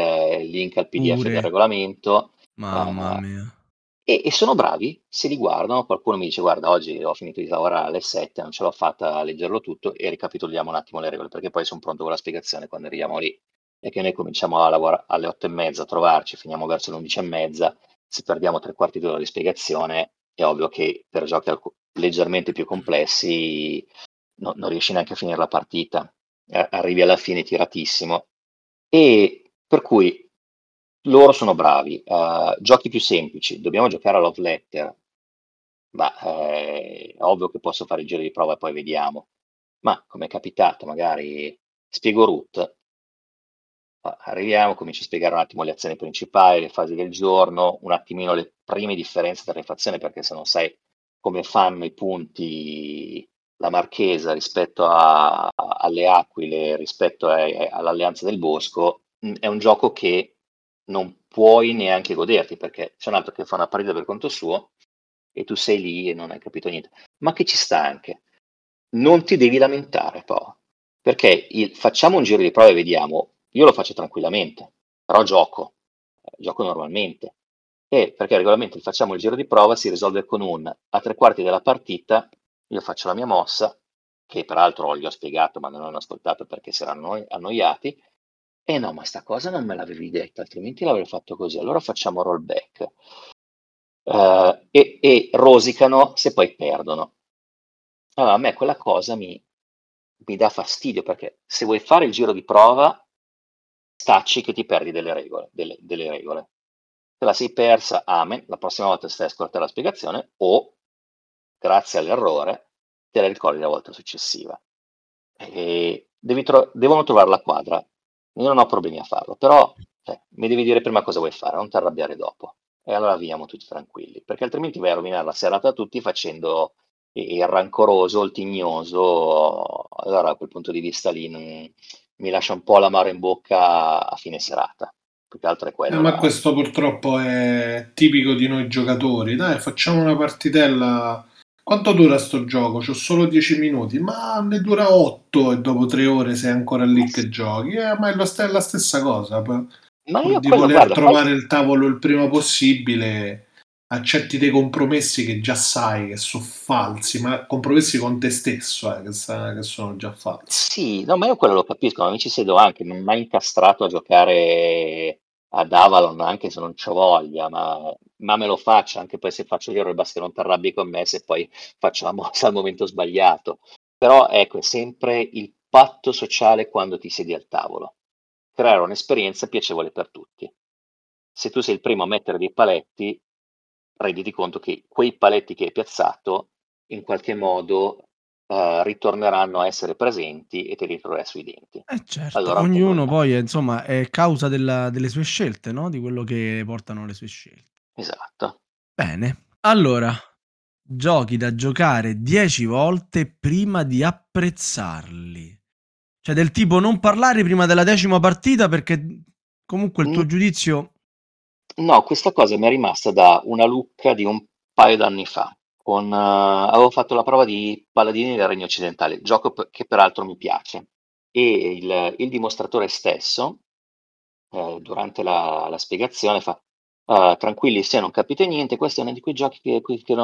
il link al PDF Pure. del regolamento. Mamma uh, mia. E, e, sono bravi, se li guardano, qualcuno mi dice guarda oggi ho finito di lavorare alle 7, non ce l'ho fatta a leggerlo tutto e ricapitoliamo un attimo le regole perché poi sono pronto con la spiegazione quando arriviamo lì e che noi cominciamo a lavorare alle 8 e mezza a trovarci, finiamo verso le 11 e mezza, se perdiamo tre quarti d'ora di spiegazione è ovvio che per giochi leggermente più complessi no, non riesci neanche a finire la partita, arrivi alla fine tiratissimo. E per cui loro sono bravi. Uh, giochi più semplici, dobbiamo giocare a Love Letter. Ma eh, ovvio che posso fare il giro di prova e poi vediamo. Ma come è capitato, magari spiego root, arriviamo, comincio a spiegare un attimo le azioni principali, le fasi del giorno, un attimino le prime differenze tra le fazioni, perché se non sai come fanno i punti la Marchesa rispetto a, alle Aquile, rispetto a, all'Alleanza del Bosco, è un gioco che non puoi neanche goderti, perché c'è un altro che fa una partita per conto suo e tu sei lì e non hai capito niente. Ma che ci sta anche. Non ti devi lamentare, poi, perché il, facciamo un giro di prova e vediamo io lo faccio tranquillamente, però gioco, gioco normalmente. E perché regolarmente facciamo il giro di prova, si risolve con un a tre quarti della partita, io faccio la mia mossa, che peraltro gli ho spiegato ma non hanno ascoltato perché si erano annoiati, e no, ma sta cosa non me l'avevi detta, altrimenti l'avrei fatto così. Allora facciamo rollback. Uh, e, e, rosicano se poi perdono. Allora, a me quella cosa mi, mi dà fastidio perché se vuoi fare il giro di prova, stacci che ti perdi delle regole, delle, delle regole. Se la sei persa, amen, la prossima volta stai a ascoltare la spiegazione o, grazie all'errore, te la ricordi la volta successiva. Tro- devono trovare la quadra. Io non ho problemi a farlo, però cioè, mi devi dire prima cosa vuoi fare, non ti arrabbiare dopo. E allora viviamo tutti tranquilli, perché altrimenti vai a rovinare la serata a tutti facendo il rancoroso, il tignoso. Allora, a quel punto di vista lì non, mi lascia un po' l'amaro in bocca a fine serata. Più che altro è quello. Eh, ma questo purtroppo è tipico di noi giocatori. Dai, facciamo una partitella. Quanto dura sto gioco? C'ho solo 10 minuti, ma ne dura 8 e dopo 3 ore sei ancora lì che giochi. Eh, ma è la, la stessa cosa. Ma io di voler guarda, trovare poi... il tavolo il prima possibile accetti dei compromessi che già sai che sono falsi, ma compromessi con te stesso eh, che, sa, che, sono già falsi. Sì, no, ma io quello lo capisco, ma mi ci siedo anche, non mi mai incastrato a giocare ad Avalon anche se non c'ho voglia, ma, ma, me lo faccio, anche poi se faccio gli errori basta che non ti arrabbi con me se poi faccio la mossa al momento sbagliato. Però ecco, è sempre il patto sociale quando ti siedi al tavolo. Creare un'esperienza piacevole per tutti. Se tu sei il primo a mettere dei paletti, renditi conto che quei paletti che hai piazzato in qualche modo uh, ritorneranno a essere presenti e te li troverai sui denti. Eh certo, allora, ognuno poi è, insomma è causa della, delle sue scelte, no? di quello che portano le sue scelte. Esatto. Bene, allora, giochi da giocare 10 volte prima di apprezzarli. Cioè del tipo non parlare prima della decima partita perché comunque il tuo mm. giudizio... No, questa cosa mi è rimasta da una lucca di un paio d'anni fa. Con, uh, avevo fatto la prova di Paladini del Regno Occidentale, gioco p- che peraltro mi piace. E il, il dimostratore stesso, eh, durante la, la, spiegazione, fa: uh, Tranquilli, se non capite niente, questo è uno di quei giochi che, che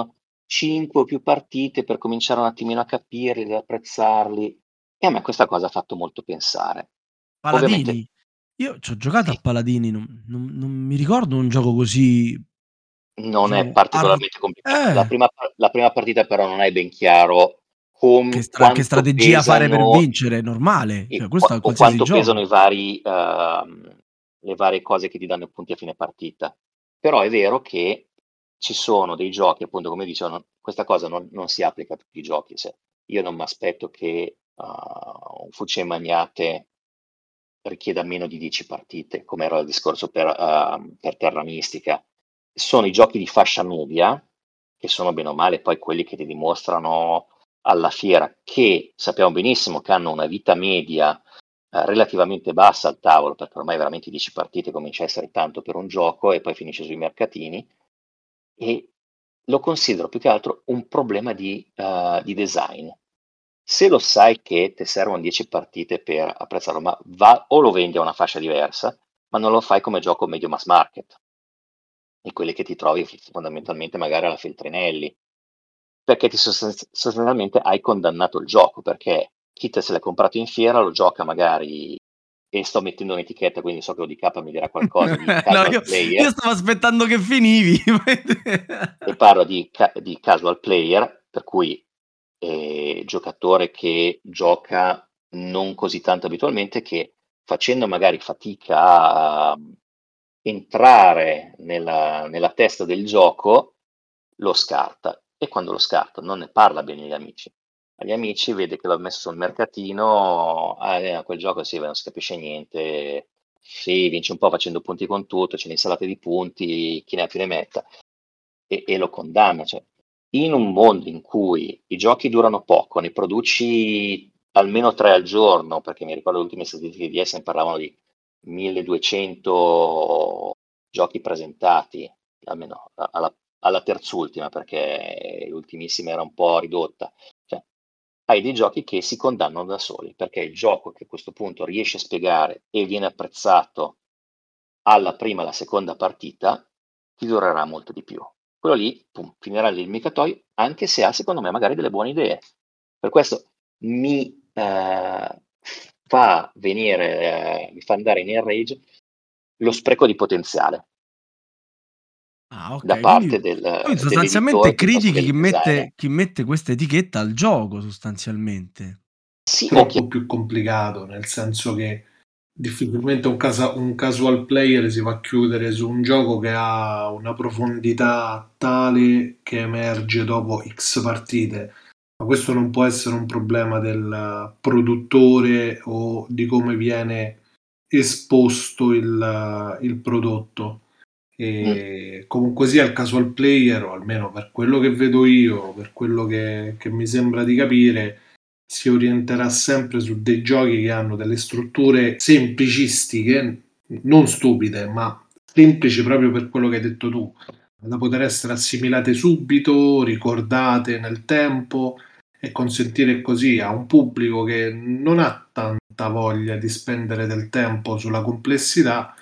5 o più partite per cominciare un attimino a capirli, ad apprezzarli. E a me questa cosa ha fatto molto pensare. Paladini? Ovviamente, Io ci ho giocato sì. a Paladini, non, non, non, mi ricordo un gioco così... Non diciamo, è particolarmente ar- complicato. Eh. La, prima, la, prima, partita però non è ben chiaro com- che, stra- che strategia pesano, fare per vincere, normale. Cioè, questo o quanto gioco. pesano i vari, uh, le varie cose che ti danno punti a fine partita. Però è vero che ci sono dei giochi, appunto, come dicevo, questa cosa non, non, si applica a tutti i giochi. Cioè, io non mi aspetto che uh, un Fucce Magnate richieda meno di 10 partite, come era il discorso per, uh, per Terra Mistica. Sono i giochi di fascia media, che sono bene o male poi quelli che ti dimostrano alla fiera, che sappiamo benissimo che hanno una vita media uh, relativamente bassa al tavolo, perché ormai veramente 10 partite comincia a essere tanto per un gioco e poi finisce sui mercatini e lo considero più che altro un problema di, uh, di design. Se lo sai che ti servono 10 partite per apprezzarlo, ma va o lo vendi a una fascia diversa, ma non lo fai come gioco medio mass market, e quelli che ti trovi fondamentalmente magari alla Feltrinelli, perché ti sostanzialmente hai condannato il gioco, perché chi te se l'ha comprato in fiera lo gioca magari e sto mettendo un'etichetta, quindi so che ODK mi dirà qualcosa di no, io, player. Io stavo aspettando che finivi. e parlo di, di, casual player, per cui eh, giocatore che gioca non così tanto abitualmente, che facendo magari fatica a entrare nella, nella testa del gioco, lo scarta. E quando lo scarta non ne parla bene agli amici agli amici, vede che l'ho messo sul mercatino, ah, eh, a quel gioco sì, non si capisce niente, sì, vince un po' facendo punti con tutto, c'è l'insalata di punti, chi ne ha più ne metta, e, e lo condanna. Cioè, in un mondo in cui i giochi durano poco, ne produci almeno tre al giorno, perché mi ricordo le ultime statistiche di Essen parlavano di 1200 giochi presentati, almeno alla, alla terzultima, perché l'ultimissima era un po' ridotta hai dei giochi che si condannano da soli, perché il gioco che a questo punto riesce a spiegare e viene apprezzato alla prima alla seconda partita, ti durerà molto di più. Quello lì pum, finirà nel micatoio, anche se ha secondo me magari delle buone idee. Per questo mi eh, fa venire, eh, mi fa andare in rage lo spreco di potenziale. Ah, ok. da parte del, quindi sostanzialmente critichi chi mette, chi mette questa etichetta al gioco, sostanzialmente. Sì, troppo più complicato, nel senso che difficilmente un, casa, un casual player si va a chiudere su un gioco che ha una profondità tale che emerge dopo X partite. Ma questo non può essere un problema del produttore o di come viene esposto il, il prodotto e mm. comunque sia il casual player, o almeno per quello che vedo io, per quello che, che mi sembra di capire, si orienterà sempre su dei giochi che hanno delle strutture semplicistiche, non stupide, ma semplici proprio per quello che hai detto tu, da poter essere assimilate subito, ricordate nel tempo e consentire così a un pubblico che non ha tanta voglia di spendere del tempo sulla complessità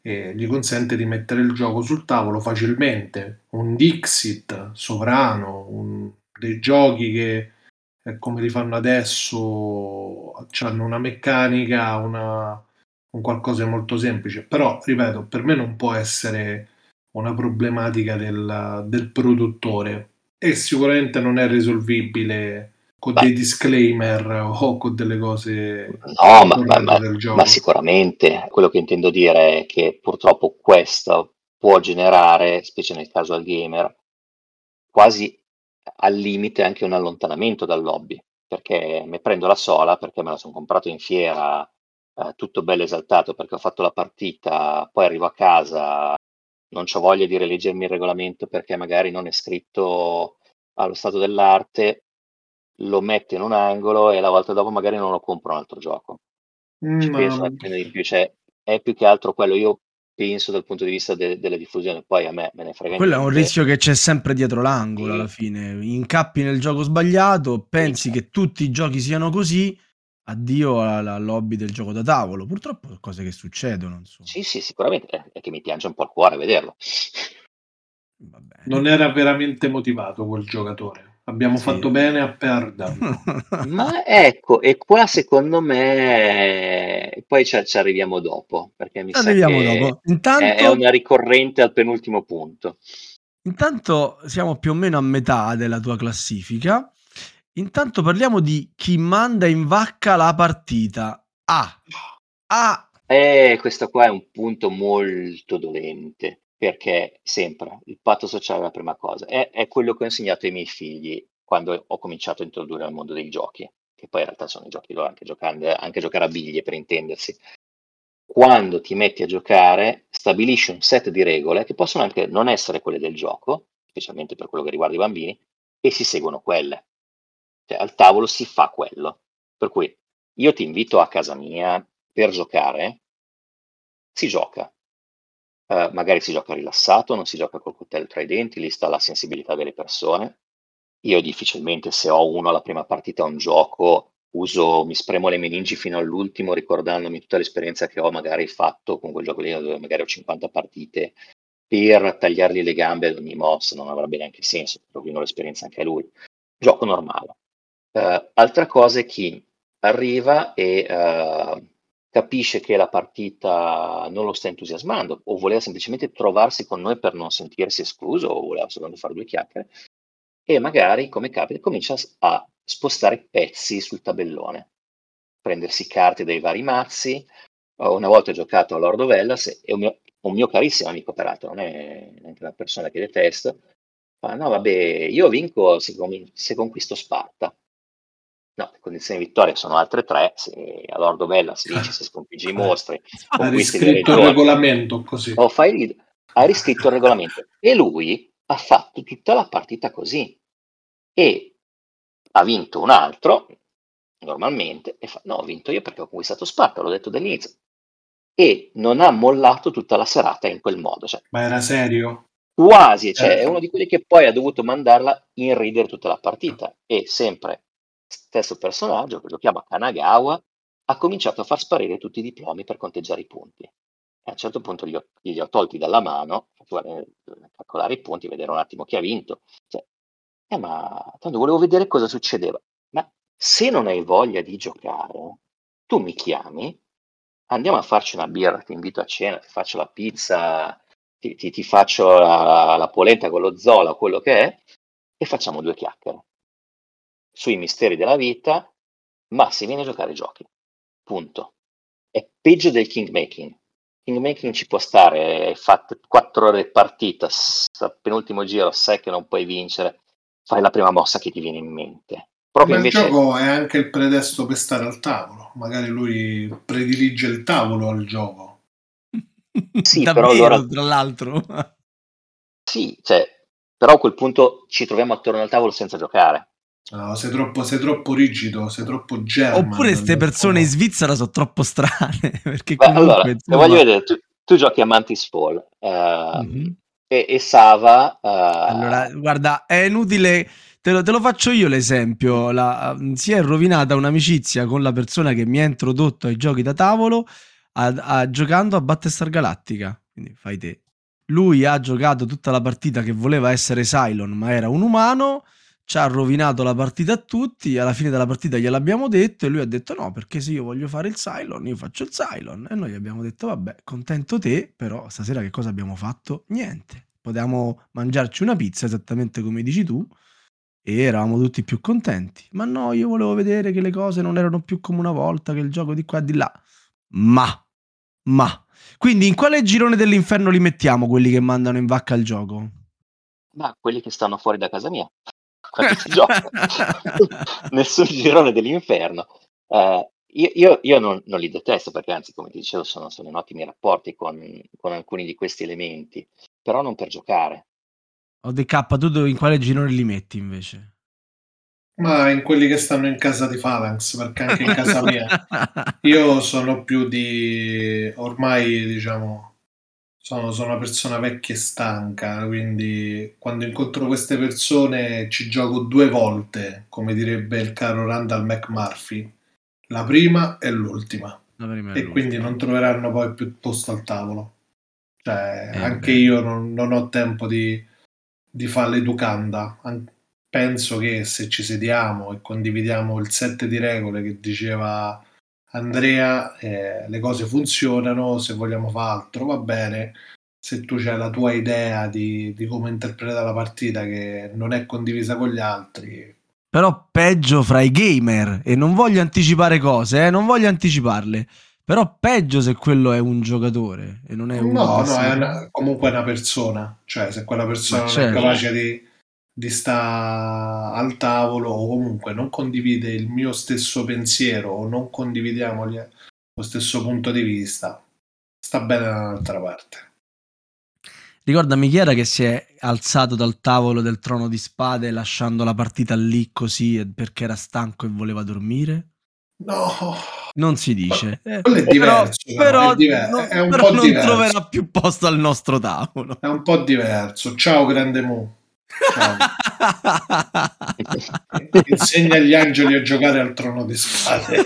e gli consente di mettere il gioco sul tavolo facilmente. Un Dixit sovrano, un, dei giochi che eh, come li fanno adesso hanno una meccanica, una, un qualcosa di molto semplice. Però, ripeto, per me non può essere una problematica del, del produttore e sicuramente non è risolvibile con Beh. dei disclaimer o con delle cose no, ma, ma, ma, ma, sicuramente quello che intendo dire è che purtroppo questo può generare, specie nel caso al gamer, quasi al limite anche un allontanamento dal lobby, perché mi prendo la sola, perché me la sono comprato in fiera, eh, tutto bello esaltato perché ho fatto la partita, poi arrivo a casa, non ho voglia di rileggermi il regolamento perché magari non è scritto allo stato dell'arte, lo metto in un angolo e la volta dopo magari non lo compro un altro gioco. Ci Mm, penso un di più, cioè è più che altro quello io penso dal punto di vista de- della diffusione, poi a me me ne frega Quello è un rischio che c'è sempre dietro l'angolo alla Sì. fine. Incappi nel gioco sbagliato, pensi Sì. che tutti i giochi siano così, addio alla, lobby del gioco da tavolo. Purtroppo sono cose che succedono, insomma. Sì, sì, sicuramente, è, che mi piange un po' il cuore vederlo. Va bene. non era veramente motivato quel giocatore. Abbiamo Sì. fatto bene a perderlo. Ma ecco, e qua secondo me poi ci, ci arriviamo dopo, perché mi sa Arriviamo che dopo. Intanto, è una ricorrente al penultimo punto. intanto siamo più o meno a metà della tua classifica. Intanto parliamo di chi manda in vacca la partita. Ah, ah, E questo qua è un punto molto dolente, perché sempre il patto sociale è la prima cosa. È, è quello che ho insegnato ai miei figli quando ho cominciato a introdurre al mondo dei giochi, che poi in realtà sono i giochi loro, anche, giocando, anche giocare a biglie per intendersi. Quando ti metti a giocare, stabilisci un set di regole che possono anche non essere quelle del gioco, specialmente per quello che riguarda i bambini, e si seguono quelle. Cioè, al tavolo si fa quello. Per cui io ti invito a casa mia per giocare, si gioca. Eh, magari si gioca rilassato, non si gioca col coltello tra i denti, lì sta la sensibilità delle persone. Io difficilmente se ho uno alla prima partita a un gioco uso, mi spremo le meningi fino all'ultimo ricordandomi tutta l'esperienza che ho magari fatto con quel gioco lì dove magari ho 50 partite per tagliargli le gambe ad ogni mossa, non avrebbe neanche senso, rovino l'esperienza anche a lui. Gioco normale. Eh, altra cosa è chi arriva e eh, capisce che la partita non lo sta entusiasmando o voleva semplicemente trovarsi con noi per non sentirsi escluso o voleva soltanto fare due chiacchiere e magari, come capita, comincia a spostare pezzi sul tabellone, prendersi carte dai vari mazzi. Uh, una volta ho giocato a Lord of Hellas e un mio, un mio carissimo amico, peraltro, non è neanche una persona che detesto, fa, no vabbè, io vinco se, se conquisto Sparta. No, le condizioni di vittoria sono altre tre, se a Lord of Hellas vinci se sconfiggi i mostri, Ha riscritto il regolamento così. o fai, hai riscritto il regolamento. E lui ha fatto tutta la partita così e ha vinto un altro normalmente e fa no ho vinto io perché ho conquistato Sparta l'ho detto dall'inizio e non ha mollato tutta la serata in quel modo cioè, Ma era serio? quasi cioè, Eh. è uno di quelli che poi ha dovuto mandarla in ridere tutta la partita e sempre stesso personaggio che giochiamo a Kanagawa ha cominciato a far sparire tutti i diplomi per conteggiare i punti. E a un certo punto gli ho, ho tolti dalla mano guarda, calcolare i punti vedere un attimo chi ha vinto. Cioè, eh, ma tanto volevo vedere cosa succedeva. Ma se non hai voglia di giocare, tu mi chiami, andiamo a farci una birra, ti invito a cena, ti faccio la pizza, ti, ti, ti faccio la, la, polenta con lo zola, quello che è, e facciamo due chiacchiere sui misteri della vita, ma se vieni a giocare giochi. Punto. È peggio del kingmaking. Kingmaking ci può stare, hai fatto quattro ore di partita, penultimo giro sai che non puoi vincere, fai la prima mossa che ti viene in mente. Proprio Ma invece... il gioco è anche il pretesto per stare al tavolo. Magari lui predilige il tavolo al gioco. Sì, Davvero, però allora... tra l'altro. Sì, cioè, però a quel punto ci troviamo attorno al tavolo senza giocare. No, sei troppo, sei troppo rigido, sei troppo german. Oppure queste persone in Svizzera sono troppo strane. Perché Beh, comunque, allora, insomma... voglio vedere, tu, tu, giochi a Mantis Fall uh, mm-hmm. e, e, Sava... Uh... Allora, guarda, è inutile... Te lo, te lo, faccio io l'esempio. La, si è rovinata un'amicizia con la persona che mi ha introdotto ai giochi da tavolo a, a, giocando a Battlestar Galactica. Quindi fai te. Lui ha giocato tutta la partita che voleva essere Cylon, ma era un umano. Ci ha rovinato la partita a tutti. Alla fine della partita gliel'abbiamo detto. E lui ha detto: No, perché se io voglio fare il Cylon, io faccio il Cylon. E noi gli abbiamo detto: Vabbè, contento te, però stasera che cosa abbiamo fatto? Niente. Potevamo mangiarci una pizza esattamente come dici tu e eravamo tutti più contenti. Ma no, io volevo vedere che le cose non erano più come una volta, che il gioco di qua e di là. Ma, ma, Quindi in quale girone dell'inferno li mettiamo quelli che mandano in vacca il gioco? Ma quelli che stanno fuori da casa mia. Quando si gioca. Nessun girone dell'inferno. Eh, io, io, io non, non, li detesto perché anzi, come ti dicevo, sono, sono in ottimi rapporti con, con, alcuni di questi elementi, però non per giocare. Ho DK, tu in quale girone li metti invece? Ma in quelli che stanno in casa di Phalanx, perché anche in casa mia io sono più di ormai diciamo sono, sono, una persona vecchia e stanca, quindi quando incontro queste persone ci gioco due volte, come direbbe il caro Randall McMurphy, la prima e l'ultima. Prima e, e quindi non troveranno poi più posto al tavolo. Cioè, eh, anche beh. io non, non, ho tempo di, di fare l'educanda. Penso che se ci sediamo e condividiamo il set di regole che diceva Andrea, eh, le cose funzionano, se vogliamo fare altro va bene, se tu hai la tua idea di, di come interpretare la partita che non è condivisa con gli altri, però peggio fra i gamer e non voglio anticipare cose, eh, non voglio anticiparle. Però peggio se quello è un giocatore e non è un No, no, è una, comunque è una persona, cioè se quella persona non certo. è capace di, di stare al tavolo o comunque non condivide il mio stesso pensiero o non condividiamo lo stesso punto di vista, sta bene dall'altra parte. Ricordami chi era che si è alzato dal tavolo del trono di spade lasciando la partita lì così perché era stanco e voleva dormire? No. Non si dice. Eh, è diverso. Però, però, è diver- non, è però non diverso. troverà più posto al nostro tavolo. È un po' diverso. Ciao, grande Mu. Insegna agli angeli a giocare al trono di spade.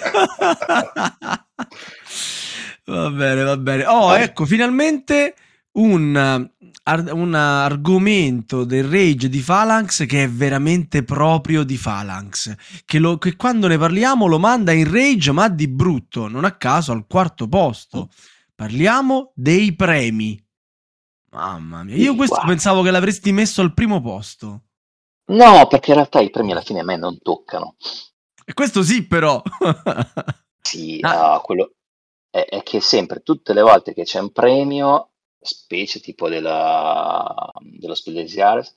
va bene, va bene. Oh, ecco, finalmente un un argomento del rage di Phalanx che è veramente proprio di Phalanx, che, lo, che quando ne parliamo lo manda in rage ma di brutto, non a caso al quarto posto. Parliamo dei premi. Mamma mia, io questo pensavo che l'avresti messo al primo posto. No, perché in realtà i premi alla fine a me non toccano. E questo sì, però. sì, ah. uh, quello è, è, che sempre, tutte le volte che c'è un premio, specie tipo della, dello Jahres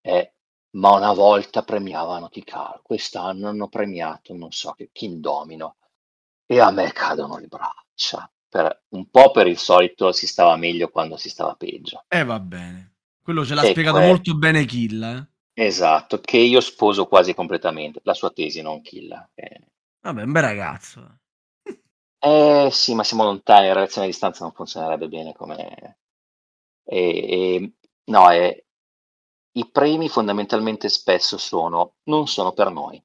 è ma una volta premiavano Tikal, quest'anno hanno premiato non so che Kindomino e a me cadono le braccia. Per, un po' per il solito si stava meglio quando si stava peggio. Eh va bene, quello ce l'ha e spiegato que- molto bene Kill. Eh? Esatto, che io sposo quasi completamente, la sua tesi non Kill. Eh. Vabbè, un bel ragazzo. Eh sì, ma siamo lontani, la relazione a distanza non funzionerebbe bene come, e, e, no, e, i premi fondamentalmente spesso sono, non sono per noi.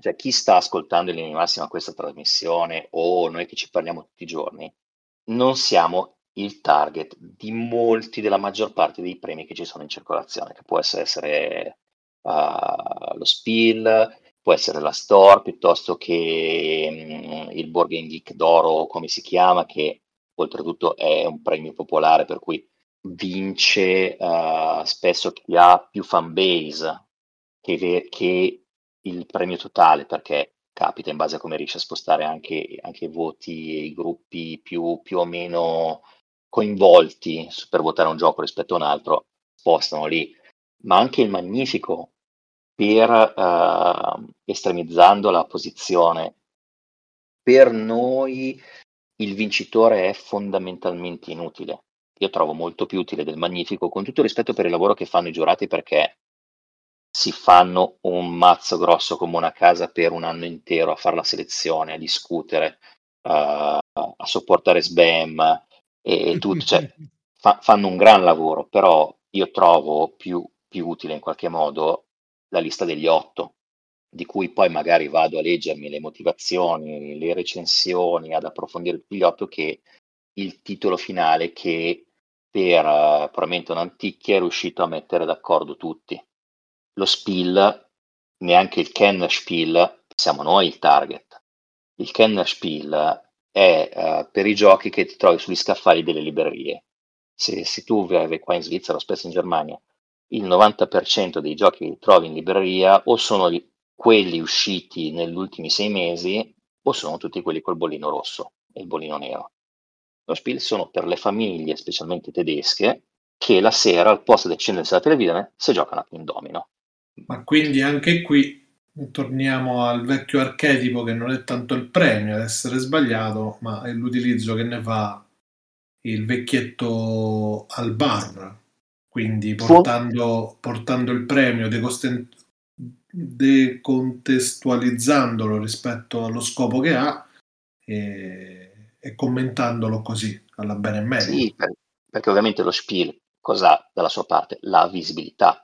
Cioè, chi sta ascoltando in linea massima questa trasmissione o noi che ci parliamo tutti i giorni, non siamo il target di molti della maggior parte dei premi che ci sono in circolazione, che può essere, uh, lo Spiel, può essere la Store, piuttosto che um, il Board Geek d'Oro, come si chiama, che oltretutto è un premio popolare, per cui vince uh, spesso chi ha più fan base che, che, il premio totale, perché capita in base a come riesce a spostare anche, anche i voti e i gruppi più, più, o meno coinvolti per votare un gioco rispetto a un altro, spostano lì. Ma anche il magnifico, per uh, estremizzando la posizione, per noi il vincitore è fondamentalmente inutile io trovo molto più utile del Magnifico, con tutto rispetto per il lavoro che fanno i giurati perché si fanno un mazzo grosso come una casa per un anno intero a fare la selezione, a discutere, uh, a sopportare SBAM e, e tutto, cioè, fa, fanno un gran lavoro, però io trovo più, più utile in qualche modo la lista degli otto, di cui poi magari vado a leggermi le motivazioni, le recensioni, ad approfondire tutti gli otto, che il titolo finale che per uh, probabilmente un'anticchia è riuscito a mettere d'accordo tutti. Lo Spiel, neanche il Kenner Spiel, siamo noi il target. Il Kenner Spiel è uh, per i giochi che ti trovi sugli scaffali delle librerie. Se, se tu vivi qua in Svizzera o spesso in Germania, il 90% dei giochi che trovi in libreria o sono quelli usciti negli ultimi sei mesi o sono tutti quelli col bollino rosso e il bollino nero Lo Spiel sono per le famiglie, specialmente tedesche, che la sera, al posto di accendersi la televisione, si giocano a un domino. Ma quindi anche qui torniamo al vecchio archetipo che non è tanto il premio ad essere sbagliato, ma è l'utilizzo che ne fa il vecchietto al bar. Quindi portando, portando il premio, decontestualizzandolo rispetto allo scopo che ha e, e commentandolo così, alla bene e meglio. Sì, perché ovviamente lo Spiel cosa dalla sua parte? La visibilità,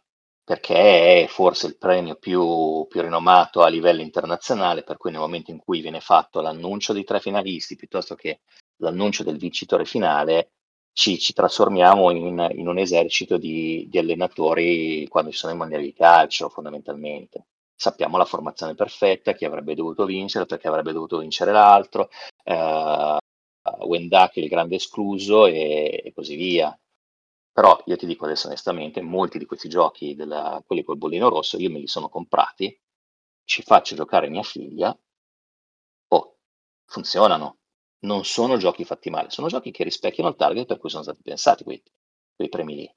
perché è forse il premio più, più rinomato a livello internazionale, per cui nel momento in cui viene fatto l'annuncio dei tre finalisti piuttosto che l'annuncio del vincitore finale, ci, ci trasformiamo in, in, un esercito di, di, allenatori quando ci sono i mondiali di calcio, fondamentalmente. Sappiamo la formazione perfetta, chi avrebbe dovuto vincere, perché avrebbe dovuto vincere l'altro, eh, Wendak il grande escluso e, e, così via. Però io ti dico adesso onestamente, molti di questi giochi, della, quelli col bollino rosso, io me li sono comprati, ci faccio giocare mia figlia, oh, funzionano non sono giochi fatti male, sono giochi che rispecchiano il target per cui sono stati pensati quei, quei premi lì.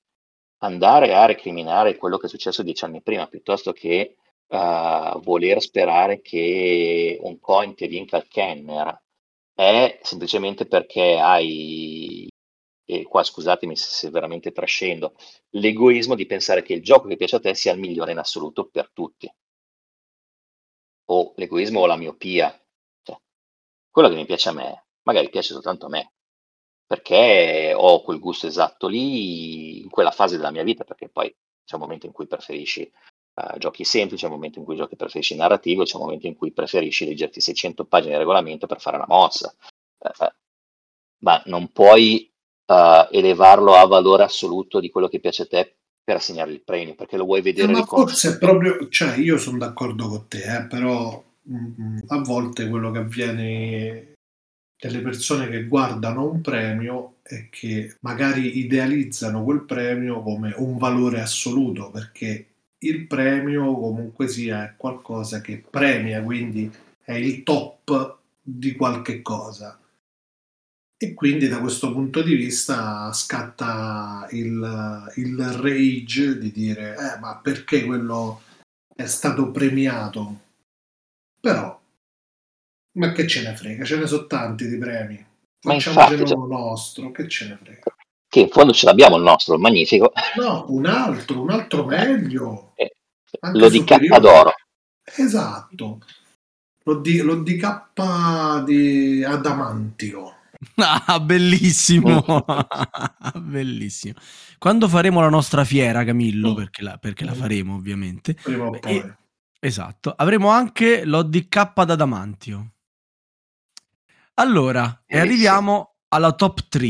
Andare a recriminare quello che è successo dieci anni prima piuttosto che uh, voler sperare che un coin ti vinca il Kenner è semplicemente perché hai, e qua scusatemi se, veramente trascendo, l'egoismo di pensare che il gioco che piace a te sia il migliore in assoluto per tutti. O l'egoismo o la miopia. Cioè, quello che mi piace a me magari piace soltanto a me, perché ho quel gusto esatto lì in quella fase della mia vita, perché poi c'è un momento in cui preferisci uh, giochi semplici, c'è un momento in cui giochi preferisci narrativo, c'è un momento in cui preferisci leggerti 600 pagine di regolamento per fare una mossa. Uh, ma non puoi uh, elevarlo a valore assoluto di quello che piace a te per assegnare il premio, perché lo vuoi vedere eh, ma forse è proprio, cioè io sono d'accordo con te, eh, però mh, mm, a volte quello che avviene delle persone che guardano un premio e che magari idealizzano quel premio come un valore assoluto, perché il premio comunque sia è qualcosa che premia, quindi è il top di qualche cosa. E quindi da questo punto di vista scatta il, il rage di dire eh, ma perché quello è stato premiato? Però ma che ce ne frega, ce ne sono tanti di premi. Facciamocene cioè, uno nostro, che ce ne frega. Che in fondo ce l'abbiamo il nostro, il magnifico. No, un altro, un altro meglio. Eh, lo di K d'oro. Esatto. Lo di, lo di K di Adamantio. Ah, bellissimo, bellissimo. Quando faremo la nostra fiera, Camillo, mm. perché, la, perché la, mm. faremo ovviamente. Prima o poi. Esatto, avremo anche l'ODK d'Adamantio. Allora, e arriviamo alla top 3.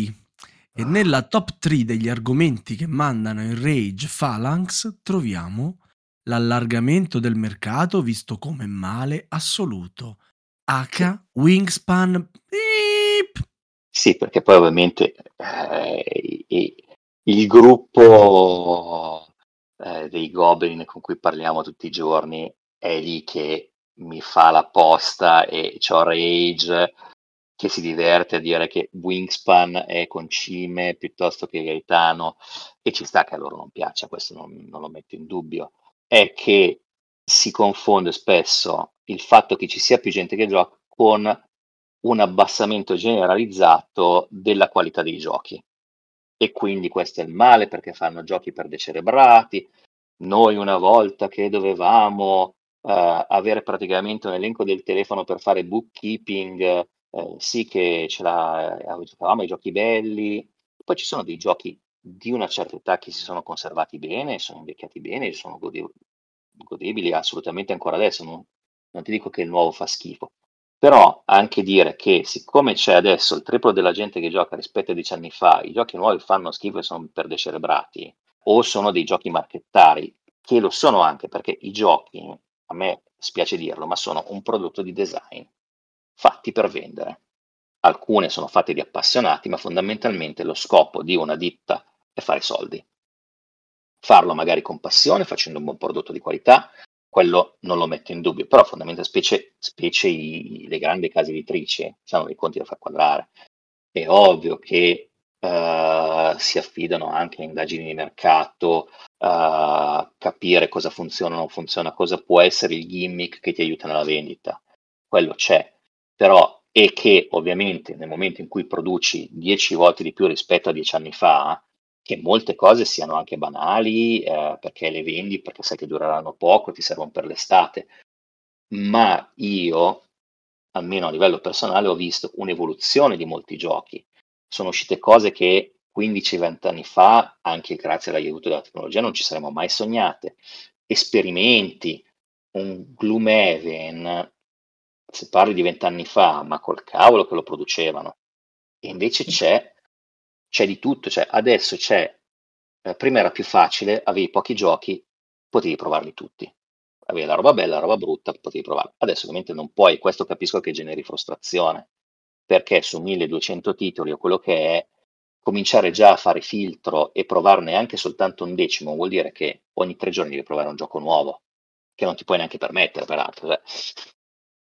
E ah. nella top 3 degli argomenti che mandano in Rage Phalanx troviamo l'allargamento del mercato visto come male assoluto. H Wingspan beep. Sì, perché poi ovviamente eh, il gruppo eh, dei Goblin con cui parliamo tutti i giorni è lì che mi fa la posta e c'ho Rage che si diverte a dire che Wingspan è concime piuttosto che Gaetano e ci sta che a loro non piaccia, questo non, non lo metto in dubbio, è che si confonde spesso il fatto che ci sia più gente che gioca con un abbassamento generalizzato della qualità dei giochi. E quindi questo è il male perché fanno giochi per decerebrati. Noi una volta che dovevamo uh, avere praticamente un elenco del telefono per fare bookkeeping eh, sì che ce l'ha, eh, giocavamo ai giochi belli, poi ci sono dei giochi di una certa età che si sono conservati bene, sono invecchiati bene, sono gode- godibili assolutamente ancora adesso, non, non ti dico che il nuovo fa schifo, però anche dire che siccome c'è adesso il triplo della gente che gioca rispetto a dieci anni fa, i giochi nuovi fanno schifo e sono per decerebrati, o sono dei giochi marchettari, che lo sono anche perché i giochi, a me spiace dirlo, ma sono un prodotto di design fatti per vendere. Alcune sono fatte di appassionati, ma fondamentalmente lo scopo di una ditta è fare soldi. Farlo magari con passione, facendo un buon prodotto di qualità, quello non lo metto in dubbio, però fondamentalmente specie, specie i, le grandi case editrici hanno dei conti da far quadrare. è ovvio che uh, si affidano anche a indagini di mercato, uh, capire cosa funziona o non funziona, cosa può essere il gimmick che ti aiuta nella vendita. Quello c'è, però e che ovviamente nel momento in cui produci 10 volte di più rispetto a 10 anni fa, che molte cose siano anche banali eh, perché le vendi, perché sai che dureranno poco, ti servono per l'estate, ma io, almeno a livello personale, ho visto un'evoluzione di molti giochi. Sono uscite cose che 15-20 anni fa, anche grazie all'aiuto della tecnologia, non ci saremmo mai sognate. Esperimenti, un Gloomhaven se parli di vent'anni fa, ma col cavolo che lo producevano. E invece c'è, c'è di tutto, cioè adesso c'è, eh, prima era più facile, avevi pochi giochi, potevi provarli tutti. Avevi la roba bella, la roba brutta, potevi provarli. Adesso ovviamente non puoi, questo capisco che generi frustrazione, perché su 1200 titoli o quello che è, cominciare già a fare filtro e provarne anche soltanto un decimo vuol dire che ogni tre giorni devi provare un gioco nuovo, che non ti puoi neanche permettere, peraltro. Cioè.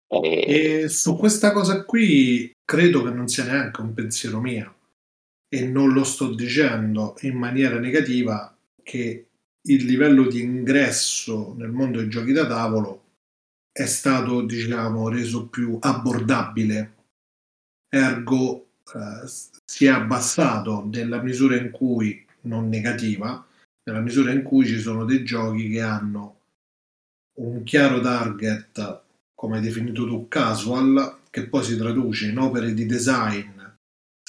E... e su questa cosa qui credo che non sia neanche un pensiero mio e non lo sto dicendo in maniera negativa che il livello di ingresso nel mondo dei giochi da tavolo è stato diciamo reso più abbordabile. Ergo eh, si è abbassato nella misura in cui non negativa nella misura in cui ci sono dei giochi che hanno un chiaro target come hai definito tu, casual, che poi si traduce in opere di design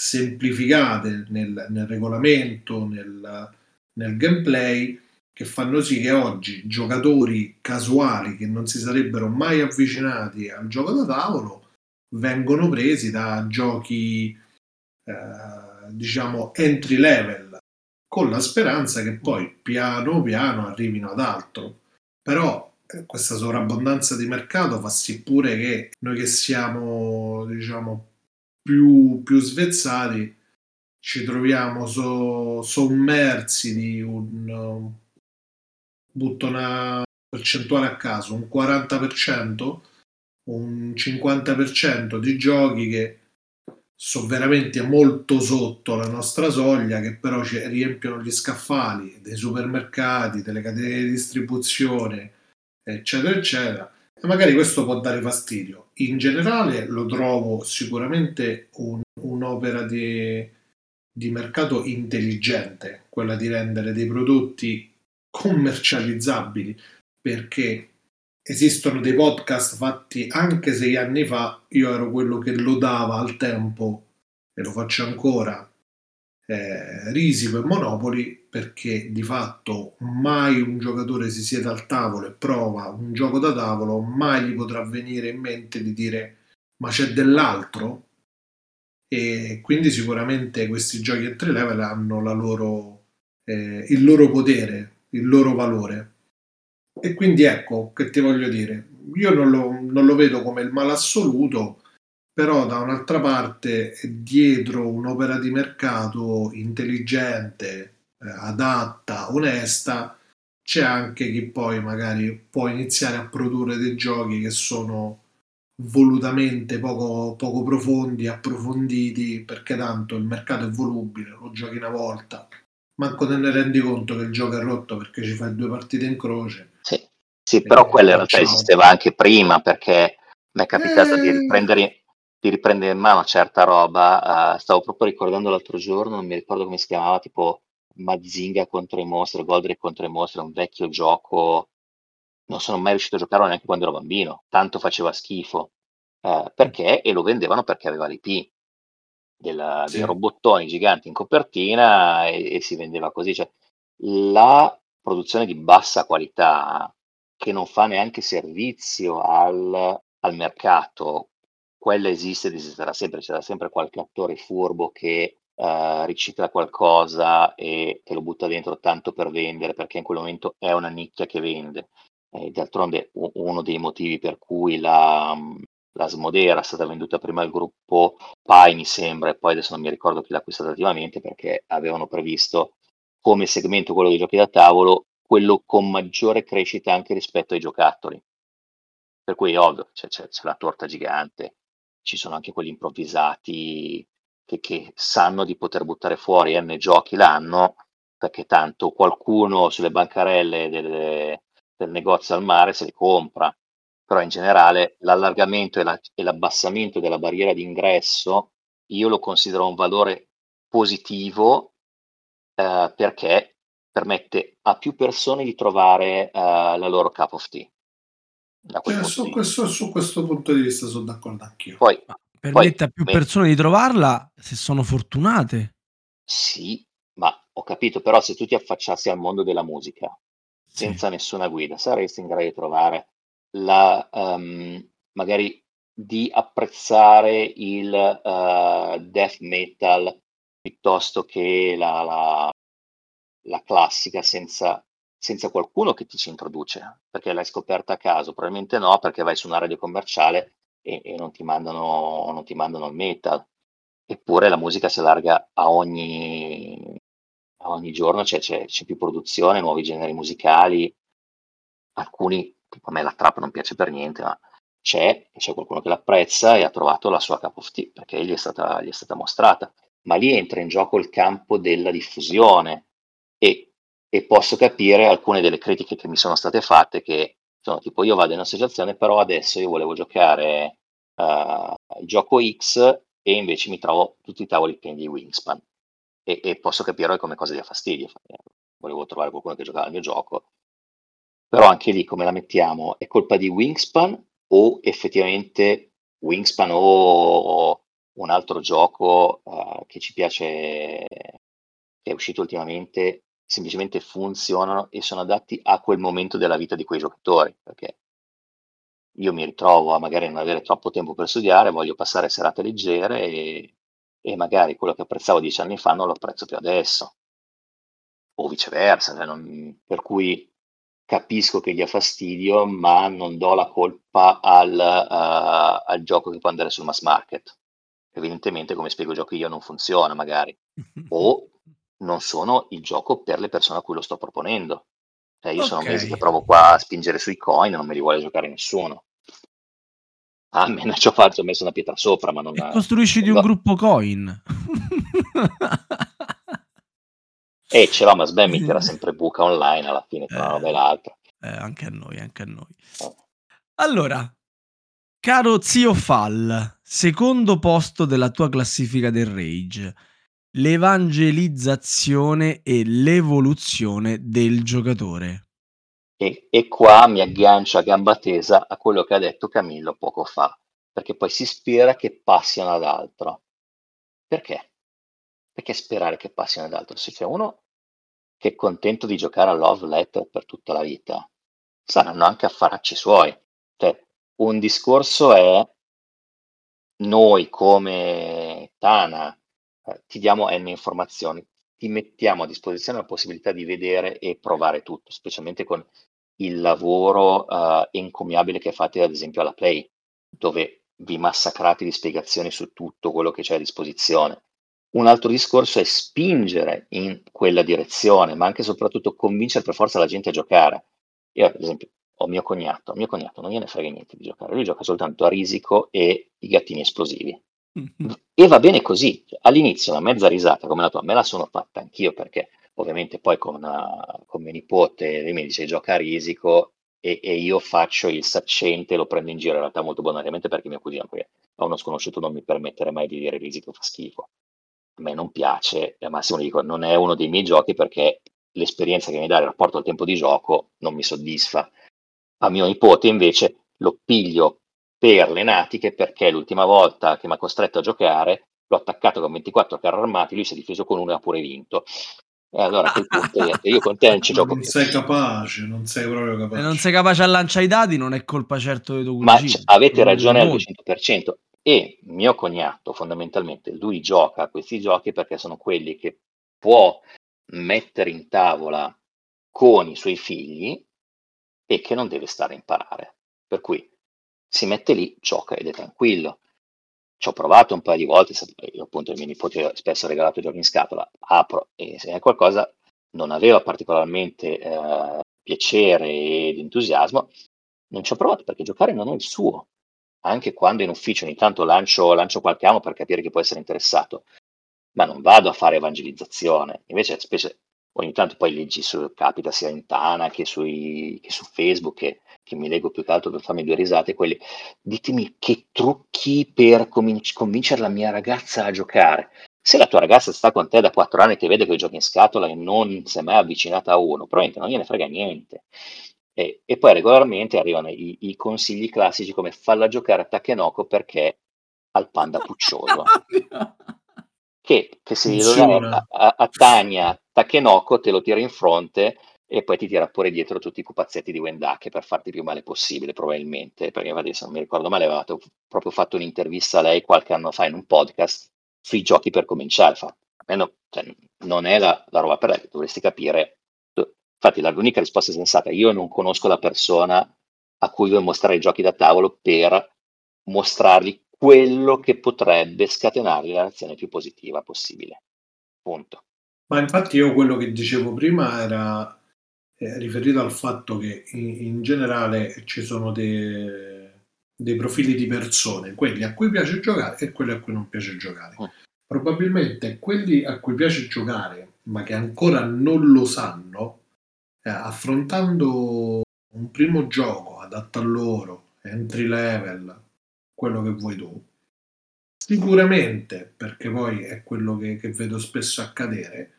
semplificate nel, nel regolamento, nel, nel gameplay, che fanno sì che oggi giocatori casuali che non si sarebbero mai avvicinati al gioco da tavolo vengono presi da giochi eh, diciamo entry level con la speranza che poi piano piano arrivino ad altro. Però questa sovrabbondanza di mercato fa sì pure che noi che siamo diciamo più, più svezzati ci troviamo so, sommersi di un butto una percentuale a caso un 40% un 50% di giochi che sono veramente molto sotto la nostra soglia che però ci riempiono gli scaffali dei supermercati delle catene di distribuzione eccetera, eccetera. E magari questo può dare fastidio. In generale lo trovo sicuramente un, un'opera di, di mercato intelligente, quella di rendere dei prodotti commercializzabili, perché esistono dei podcast fatti anche sei anni fa, io ero quello che lo dava al tempo e lo faccio ancora, eh, Risico e Monopoli perché di fatto mai un giocatore si siede al tavolo e prova un gioco da tavolo, mai gli potrà venire in mente di dire ma c'è dell'altro e quindi sicuramente questi giochi a tre level hanno loro, eh, il loro potere, il loro valore. E quindi ecco che ti voglio dire, io non lo, non lo vedo come il male assoluto, però da un'altra parte dietro un'opera di mercato intelligente, adatta, onesta, c'è anche chi poi magari può iniziare a produrre dei giochi che sono volutamente poco, poco profondi, approfonditi, perché tanto il mercato è volubile, lo giochi una volta, manco te ne rendi conto che il gioco è rotto perché ci fai due partite in croce. Sì, sì però quella in realtà esisteva anche prima perché mi è capitato eh... di riprendere di riprendere in mano certa roba. Uh, stavo proprio ricordando l'altro giorno, non mi ricordo come si chiamava, tipo Mazinga contro i mostri, Goldrick contro i mostri, un vecchio gioco. Non sono mai riuscito a giocarlo neanche quando ero bambino, tanto faceva schifo. Uh, perché? E lo vendevano perché aveva l'IP della, sì. dei robottoni giganti in copertina e, e si vendeva così. Cioè, la produzione di bassa qualità che non fa neanche servizio al, al mercato quella esiste ed esisterà sempre, c'era sempre qualche attore furbo che uh, ricicla qualcosa e te lo butta dentro tanto per vendere, perché in quel momento è una nicchia che vende. E d'altronde uno dei motivi per cui la, la Smodera era stata venduta prima al gruppo Pai, mi sembra, e poi adesso non mi ricordo chi l'ha acquistata attivamente, perché avevano previsto come segmento quello dei giochi da tavolo quello con maggiore crescita anche rispetto ai giocattoli. Per cui ovvio, c'è, c'è, c'è la torta gigante, ci sono anche quelli improvvisati che, che sanno di poter buttare fuori N giochi l'anno, perché tanto qualcuno sulle bancarelle delle, del negozio al mare se li compra. Però in generale l'allargamento e, la, e l'abbassamento della barriera d'ingresso io lo considero un valore positivo eh, perché permette a più persone di trovare uh, la loro cup of tea. Cioè, su, questo, su, questo, punto di vista sono d'accordo anch'io. Poi, permette a più persone di trovarla se sono fortunate. Sì, ma ho capito, però se tu ti affacciassi al mondo della musica sì. senza nessuna guida, saresti in grado di trovare la um, magari di apprezzare il uh, death metal piuttosto che la, la, la classica senza, senza qualcuno che ti ci introduce, perché l'hai scoperta a caso, probabilmente no, perché vai su una radio commerciale e, e non, ti mandano, non ti mandano il metal. Eppure la musica si allarga a ogni, a ogni giorno, c'è, c'è, c'è più produzione, nuovi generi musicali, alcuni, tipo a me la trap non piace per niente, ma c'è, c'è qualcuno che l'apprezza e ha trovato la sua cup of tea, perché gli è stata, gli è stata mostrata. Ma lì entra in gioco il campo della diffusione, e, e posso capire alcune delle critiche che mi sono state fatte che sono tipo io vado in associazione però adesso io volevo giocare uh, gioco X e invece mi trovo tutti i tavoli pieni di Wingspan. E, e posso capire come cosa dia fastidio volevo trovare qualcuno che giocava al mio gioco. Però anche lì come la mettiamo? È colpa di Wingspan o effettivamente Wingspan o un altro gioco uh, che ci piace che è uscito ultimamente semplicemente funzionano e sono adatti a quel momento della vita di quei giocatori, perché io mi ritrovo a magari non avere troppo tempo per studiare, voglio passare serate leggere e, e magari quello che apprezzavo dieci anni fa non lo apprezzo più adesso, o viceversa, cioè non, per cui capisco che gli ha fastidio, ma non do la colpa al, uh, al gioco che può andare sul mass market. Evidentemente, come spiego giochi io, non funziona magari. O non sono il gioco per le persone a cui lo sto proponendo. Cioè, io okay. sono mesi che provo qua a spingere sui coin, non me li vuole giocare nessuno. Ah, me ne ci ho fatto, ho messo una pietra sopra, ma non... E costruisci di un gruppo coin. e ce l'ho, ma Sven mi tira sempre buca online alla fine tra eh, una roba e l'altra. Eh, anche a noi, anche a noi. Eh. Allora, caro zio Fall, secondo posto della tua classifica del Rage l'evangelizzazione e l'evoluzione del giocatore. E, e, qua mi aggancio a gamba tesa a quello che ha detto Camillo poco fa, perché poi si spera che passino ad altro. Perché? Perché sperare che passino ad altro? Se c'è uno che è contento di giocare a Love Letter per tutta la vita, saranno anche affaracci suoi. Cioè, un discorso è noi come Tana eh, ti diamo N informazioni, ti mettiamo a disposizione la possibilità di vedere e provare tutto, specialmente con il lavoro uh, encomiabile che fate ad esempio alla Play, dove vi massacrate di spiegazioni su tutto quello che c'è a disposizione. Un altro discorso è spingere in quella direzione, ma anche e soprattutto convincere per forza la gente a giocare. Io, ad esempio, ho mio cognato, mio cognato non gliene frega niente di giocare, lui gioca soltanto a risico e i gattini esplosivi. E va bene così. All'inizio una mezza risata come la tua me la sono fatta anch'io perché ovviamente poi con, uh, con mio nipote lui mi dice gioca a risico e, e, io faccio il saccente lo prendo in giro in realtà molto bonariamente perché mio cugino qui a uno sconosciuto non mi permettere mai di dire risico fa schifo. A me non piace, al massimo dico non è uno dei miei giochi perché l'esperienza che mi dà il rapporto al tempo di gioco non mi soddisfa. A mio nipote invece lo piglio per le natiche perché l'ultima volta che mi ha costretto a giocare l'ho attaccato con 24 carri armati, lui si è difeso con uno e ha pure vinto. E allora a quel punto io con te non ci gioco non più. Sei capace, non sei proprio capace. Se non sei capace a lanciare i dadi non è colpa certo di tuo Ma c- avete ragione al 200%. E mio cognato fondamentalmente, lui gioca a questi giochi perché sono quelli che può mettere in tavola con i suoi figli e che non deve stare a imparare. Per cui si mette lì, gioca ed è tranquillo. Ci ho provato un paio di volte, io appunto i miei nipoti ho spesso regalato giochi in scatola, apro e se è qualcosa non aveva particolarmente eh, piacere ed entusiasmo, non ci ho provato perché giocare non è il suo. Anche quando in ufficio ogni tanto lancio, lancio qualche amo per capire chi può essere interessato, ma non vado a fare evangelizzazione. Invece, specie ogni tanto poi leggi su, capita sia in Tana che, sui, che su Facebook, che, che, mi leggo più che altro per farmi due risate, quelli, ditemi che trucchi per convinc- convincere la mia ragazza a giocare. Se la tua ragazza sta con te da quattro anni e ti vede che giochi in scatola e non si è mai avvicinata a uno, probabilmente non gliene frega niente. E, e poi regolarmente arrivano i, i, consigli classici come falla giocare a Takenoko perché al panda puccioso. che, che se lo dai a, a, a Tania Takenoko te lo tira in fronte e poi ti tira pure dietro tutti i pupazzetti di Wendake per farti più male possibile, probabilmente. Perché adesso non mi ricordo male, avevate proprio fatto un'intervista a lei qualche anno fa in un podcast sui giochi per cominciare. Fa, no, cioè, non è la, la, roba per lei, dovresti capire. Infatti, l'unica risposta sensata: io non conosco la persona a cui vuoi mostrare i giochi da tavolo per mostrargli quello che potrebbe scatenargli la reazione più positiva possibile. Punto. Ma infatti io quello che dicevo prima era eh, riferito al fatto che in, in generale ci sono dei, dei, profili di persone, quelli a cui piace giocare e quelli a cui non piace giocare. Mm. Probabilmente quelli a cui piace giocare, ma che ancora non lo sanno, eh, affrontando un primo gioco adatto a loro, entry level, quello che vuoi tu, sicuramente, perché poi è quello che, che vedo spesso accadere,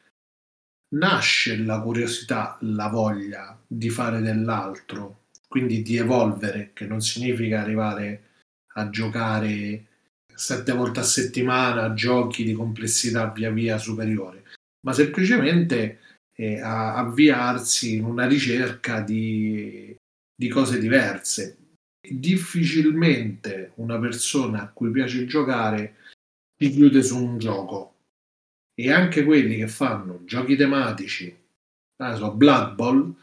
nasce la curiosità, la voglia di fare dell'altro, quindi di evolvere, che non significa arrivare a giocare sette volte a settimana giochi di complessità via via superiore, ma semplicemente eh, a avviarsi in una ricerca di, di cose diverse. Difficilmente una persona a cui piace giocare si chiude su un gioco e anche quelli che fanno giochi tematici, so, Blood Bowl,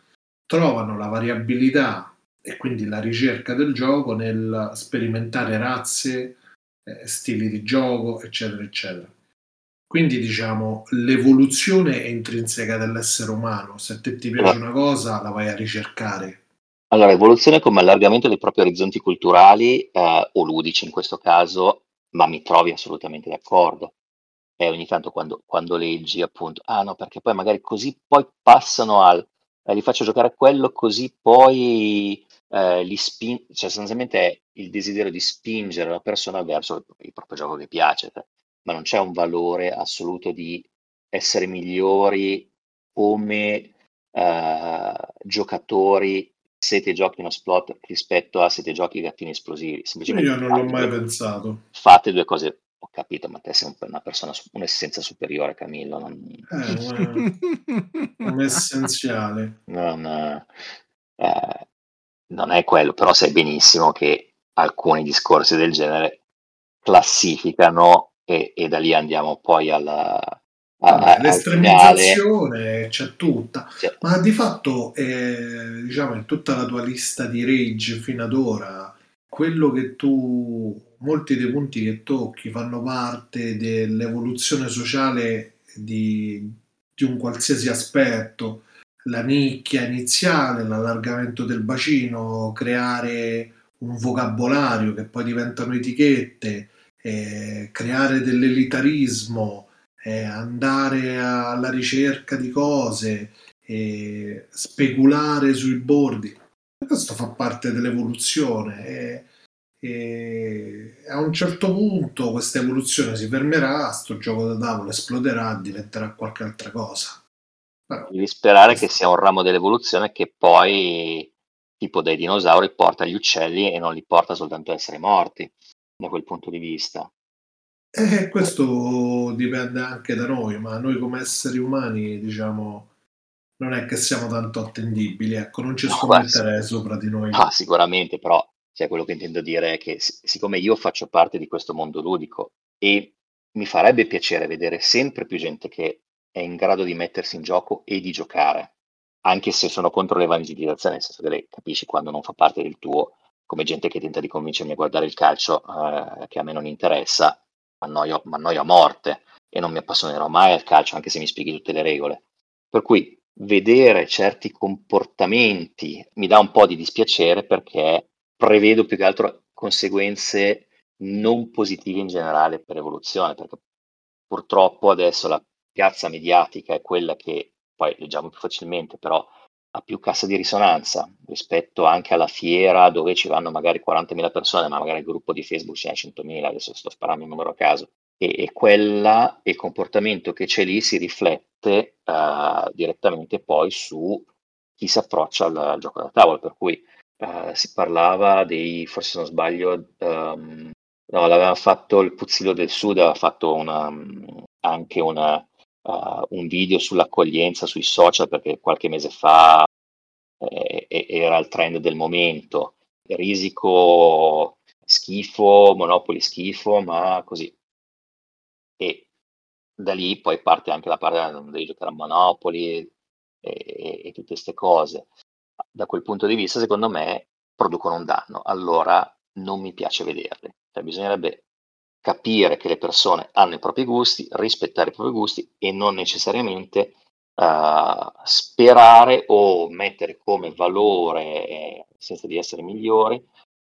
trovano la variabilità e quindi la ricerca del gioco nel sperimentare razze, eh, stili di gioco, eccetera, eccetera. Quindi diciamo l'evoluzione è intrinseca dell'essere umano, se a te ti piace una cosa la vai a ricercare. Allora, evoluzione come allargamento dei propri orizzonti culturali eh, o ludici in questo caso, ma mi trovi assolutamente d'accordo e ogni tanto quando, quando leggi appunto, ah no, perché poi magari così poi passano al, eh, li faccio giocare a quello, così poi eh, li spin- cioè sostanzialmente è il desiderio di spingere la persona verso il, il proprio gioco che piace, ma non c'è un valore assoluto di essere migliori come eh, giocatori se ti giochi uno splot rispetto a se ti giochi gattini esplosivi. Semplicemente Io non l'ho mai pensato. Fate due cose ho capito, ma te sei un, una persona, un'essenza superiore, Camillo. Non, eh, un essenziale. Non, eh, non è quello, però sai benissimo che alcuni discorsi del genere classificano e, e da lì andiamo poi alla, Vabbè, l'estremizzazione c'è tutta, c'è. ma di fatto eh, diciamo in tutta la tua lista di rage fino ad ora, quello che tu molti dei punti che tocchi fanno parte dell'evoluzione sociale di, di un qualsiasi aspetto, la nicchia iniziale, l'allargamento del bacino, creare un vocabolario che poi diventano etichette, eh, creare dell'elitarismo, eh, andare alla ricerca di cose, eh, speculare sui bordi. Questo fa parte dell'evoluzione. E a un certo punto questa evoluzione si fermerà, sto gioco da tavolo esploderà, diventerà qualche altra cosa. Però, Devi sperare questo... che sia un ramo dell'evoluzione che poi, tipo dai dinosauri, porta gli uccelli e non li porta soltanto a essere morti, da quel punto di vista. Eh, questo dipende anche da noi, ma noi come esseri umani, diciamo, non è che siamo tanto attendibili, ecco, non ci no, sopra di noi. Ah, sicuramente, però cioè, quello che intendo dire è che siccome io faccio parte di questo mondo ludico e mi farebbe piacere vedere sempre più gente che è in grado di mettersi in gioco e di giocare, anche se sono contro l'evangelizzazione, nel senso che capisci quando non fa parte del tuo, come gente che tenta di convincermi a guardare il calcio eh, che a me non interessa, mi annoio a morte e non mi appassionerò mai al calcio anche se mi spieghi tutte le regole. Per cui vedere certi comportamenti mi dà un po' di dispiacere perché prevedo più che altro conseguenze non positive in generale per evoluzione, perché purtroppo adesso la piazza mediatica è quella che poi leggiamo più facilmente, però ha più cassa di risonanza rispetto anche alla fiera dove ci vanno magari 40.000 persone, ma magari il gruppo di Facebook ce n'è 100.000, adesso sto sparando un numero a caso. E, e quella, il comportamento che c'è lì si riflette uh, direttamente poi su chi si approccia al, al gioco da tavola, per cui uh, si parlava dei, forse se non sbaglio, um, no, l'aveva fatto il Puzzillo del Sud, aveva fatto una, anche una, uh, un video sull'accoglienza sui social perché qualche mese fa eh, era il trend del momento. Risico schifo, Monopoli schifo, ma così. E da lì poi parte anche la parte non devi giocare a Monopoli e, e, e tutte queste cose. Da quel punto di vista, secondo me, producono un danno. Allora non mi piace vederli. Cioè, bisognerebbe capire che le persone hanno i propri gusti, rispettare i propri gusti e non necessariamente uh, sperare o mettere come valore, senza di essere migliori,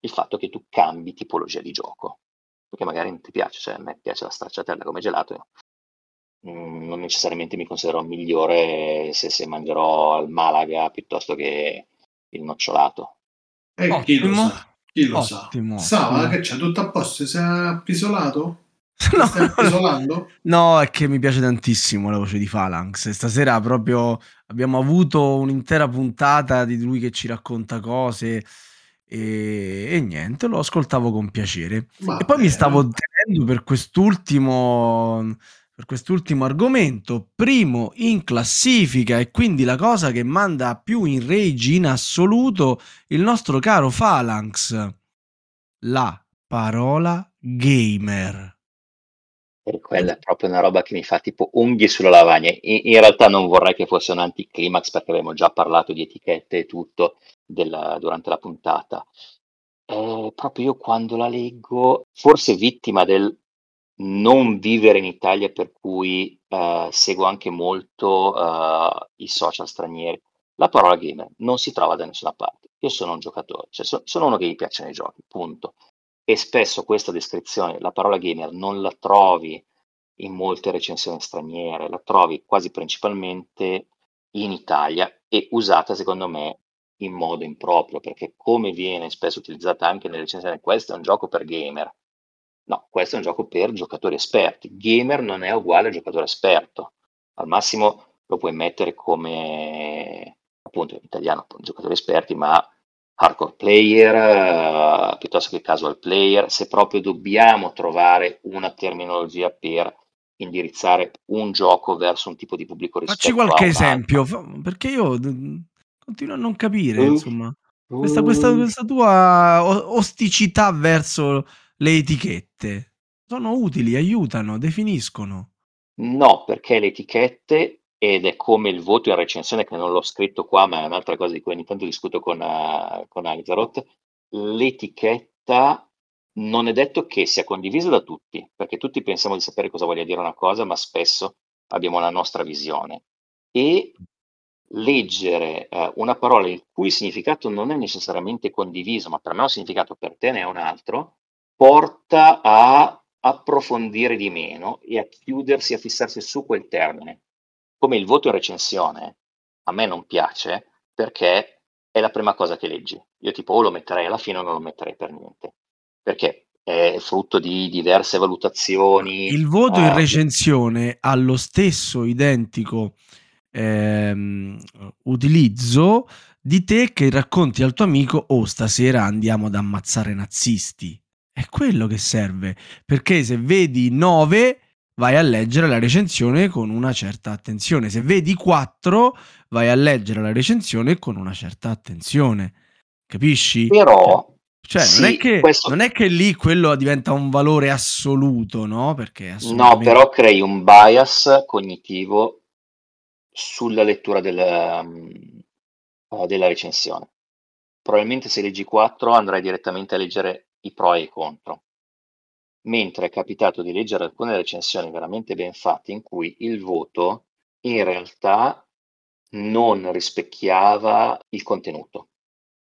il fatto che tu cambi tipologia di gioco. Perché magari non ti piace, cioè a me piace la stracciatella come gelato, mm, non necessariamente mi considero migliore se, se mangerò al Malaga piuttosto che il nocciolato. E eh, chi lo sa? Chi lo Ottimo. sa? Sava, che c'è tutto a posto? Si è appisolato? No, no, no, è che mi piace tantissimo la voce di Phalanx. Stasera proprio abbiamo avuto un'intera puntata di lui che ci racconta cose e, e niente, lo ascoltavo con piacere. Va e poi bene. mi stavo tenendo per quest'ultimo per quest'ultimo argomento, primo in classifica e quindi la cosa che manda più in rage in assoluto il nostro caro Phalanx, la parola gamer. E quella è proprio una roba che mi fa tipo unghie sulla lavagna. In, in realtà non vorrei che fosse un anticlimax perché abbiamo già parlato di etichette e tutto della, durante la puntata. Eh, proprio io quando la leggo, forse vittima del non vivere in Italia, per cui uh, seguo anche molto uh, i social stranieri. La parola gamer non si trova da nessuna parte. Io sono un giocatore, cioè so, sono uno che gli piacciono i giochi, punto. E spesso questa descrizione, la parola gamer, non la trovi in molte recensioni straniere, la trovi quasi principalmente in Italia e usata secondo me in modo improprio, perché come viene spesso utilizzata anche nelle recensioni, questo è un gioco per gamer No, questo è un gioco per giocatori esperti. Gamer non è uguale a giocatore esperto. Al massimo lo puoi mettere come, appunto, in italiano, appunto, giocatori esperti, ma hardcore player uh, piuttosto che casual player. Se proprio dobbiamo trovare una terminologia per indirizzare un gioco verso un tipo di pubblico rispetto Facci qualche esempio, perché io continuo a non capire, uh, insomma, questa, questa, uh. questa tua osticità verso le etichette? Sono utili, aiutano, definiscono. No, perché le etichette, ed è come il voto in recensione, che non l'ho scritto qua, ma è un'altra cosa di cui ogni tanto discuto con, uh, con Alizarot, l'etichetta non è detto che sia condivisa da tutti, perché tutti pensiamo di sapere cosa voglia dire una cosa, ma spesso abbiamo la nostra visione. E leggere uh, una parola il cui significato non è necessariamente condiviso, ma per me ha un significato, per te ne è un altro, porta a approfondire di meno e a chiudersi, a fissarsi su quel termine. Come il voto in recensione, a me non piace perché è la prima cosa che leggi. Io tipo o lo metterei alla fine o non lo metterei per niente. Perché è frutto di diverse valutazioni. Il voto in recensione ha lo stesso identico ehm, utilizzo di te che racconti al tuo amico oh stasera andiamo ad ammazzare nazisti è quello che serve, perché se vedi 9 vai a leggere la recensione con una certa attenzione, se vedi 4 vai a leggere la recensione con una certa attenzione. Capisci? Però cioè, sì, non, è che, questo... non, è che, lì quello diventa un valore assoluto, no? Perché assolutamente... No, però crei un bias cognitivo sulla lettura del, um, della recensione. Probabilmente se leggi 4 andrai direttamente a leggere i pro e i contro. Mentre è capitato di leggere alcune recensioni veramente ben fatte in cui il voto in realtà non rispecchiava il contenuto.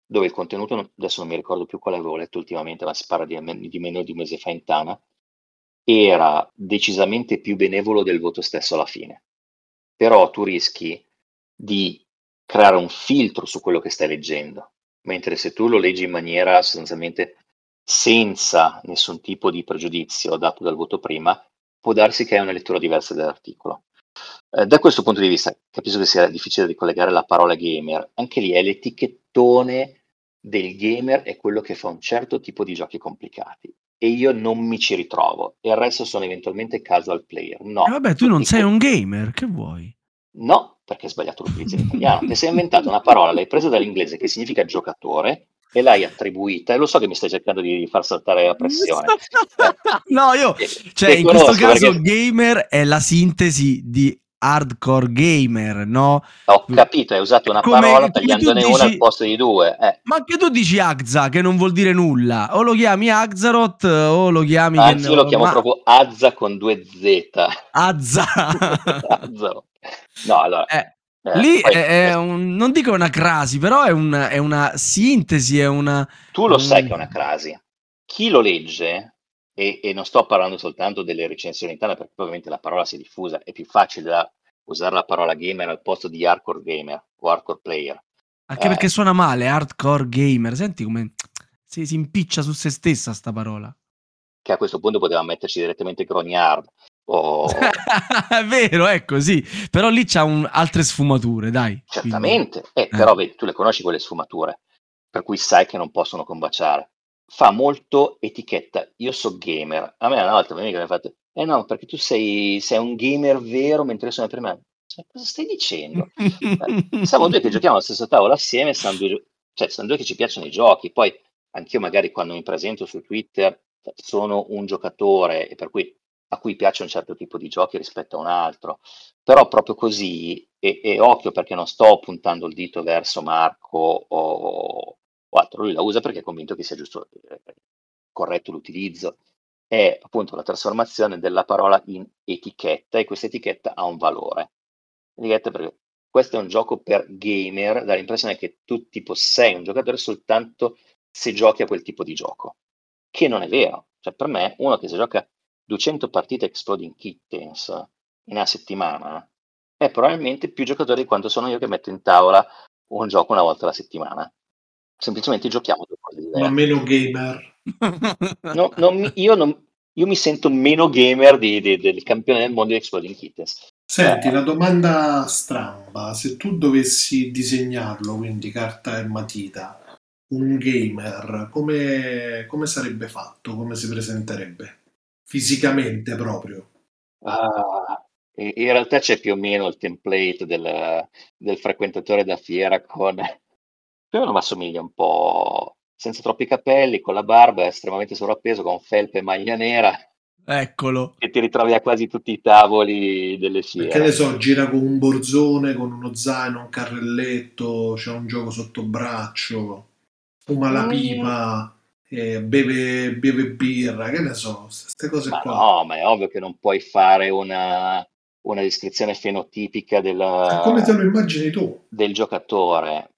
Dove il contenuto, adesso non mi ricordo più quale avevo letto ultimamente, ma si parla di, di meno di un mese fa in Tana, era decisamente più benevolo del voto stesso alla fine. Però tu rischi di creare un filtro su quello che stai leggendo, mentre se tu lo leggi in maniera sostanzialmente senza nessun tipo di pregiudizio dato dal voto prima, può darsi che hai una lettura diversa dell'articolo. Eh, da questo punto di vista, capisco che sia difficile ricollegare la parola gamer, anche lì è l'etichettone del gamer è quello che fa un certo tipo di giochi complicati e io non mi ci ritrovo e il resto sono eventualmente casual player. No. Eh vabbè, tu non sei un gamer, che vuoi? No, perché hai sbagliato l'utilizzo in italiano. Ti sei inventato una parola, l'hai presa dall'inglese che significa giocatore e l'hai attribuita e lo so che mi stai cercando di far saltare la pressione. no, io, cioè, in questo caso perché... gamer è la sintesi di hardcore gamer, no? Ho capito, hai usato una come, parola tagliandone dici, una al posto di due. Eh. Ma anche tu dici Agza, che non vuol dire nulla. O lo chiami Agzaroth o lo chiami... Anzi, io lo chiamo ma... proprio Azza con due Z. Azza. no, allora... Eh. Eh, Lì poi, è, è un, non dico una crasi, però è, un, è, una sintesi, è una... Tu lo sai che è una crasi. Chi lo legge e, e, non sto parlando soltanto delle recensioni interne perché ovviamente la parola si è diffusa, è più facile da usare la parola gamer al posto di hardcore gamer o hardcore player. Anche eh, perché suona male, hardcore gamer, senti come si, si impiccia su se stessa sta parola. Che a questo punto poteva metterci direttamente grognard. O... è vero, è così. Però lì c'ha un, altre sfumature, dai. Certamente, eh, eh. però vedi, tu le conosci quelle sfumature, per cui sai che non possono combaciare fa molto etichetta. Io so gamer. A me una volta mi ha fatto, eh no, perché tu sei, sei un gamer vero mentre io sono per me. Cioè, cosa stai dicendo? siamo due che giochiamo allo stesso tavolo assieme, siamo due, cioè, siamo due che ci piacciono i giochi. Poi anch'io magari quando mi presento su Twitter sono un giocatore e per cui a cui piace un certo tipo di giochi rispetto a un altro. Però proprio così, e, e occhio perché non sto puntando il dito verso Marco o, 4, lui la usa perché è convinto che sia giusto, eh, corretto l'utilizzo. È appunto la trasformazione della parola in etichetta e questa etichetta ha un valore. Etichetta perché questo è un gioco per gamer, dà l'impressione che tu tipo sei un giocatore soltanto se giochi a quel tipo di gioco, che non è vero. Cioè per me uno che si gioca 200 partite Exploding Kittens in una settimana è probabilmente più giocatore di quanto sono io che metto in tavola un gioco una volta alla settimana semplicemente giochiamo due cose diverse. Ma meno gamer. No, non, io, non, io, mi sento meno gamer di, di, del campione del mondo di Exploding Kittens. Senti, eh. la domanda stramba, se tu dovessi disegnarlo, quindi carta e matita, un gamer, come, come sarebbe fatto? Come si presenterebbe? Fisicamente proprio? Ah, in realtà c'è più o meno il template del, del frequentatore da fiera con più o meno mi assomiglia un po' senza troppi capelli, con la barba, estremamente sovrappeso, con felpe e maglia nera. Eccolo. E ti ritrovi a quasi tutti i tavoli delle fiere. Che ne so, gira con un borzone, con uno zaino, un carrelletto, c'è un gioco sotto braccio, fuma la mm. pipa, eh, beve, beve, birra, che ne so, queste cose ma qua. No, ma è ovvio che non puoi fare una, una descrizione fenotipica della, come te lo immagini tu? del giocatore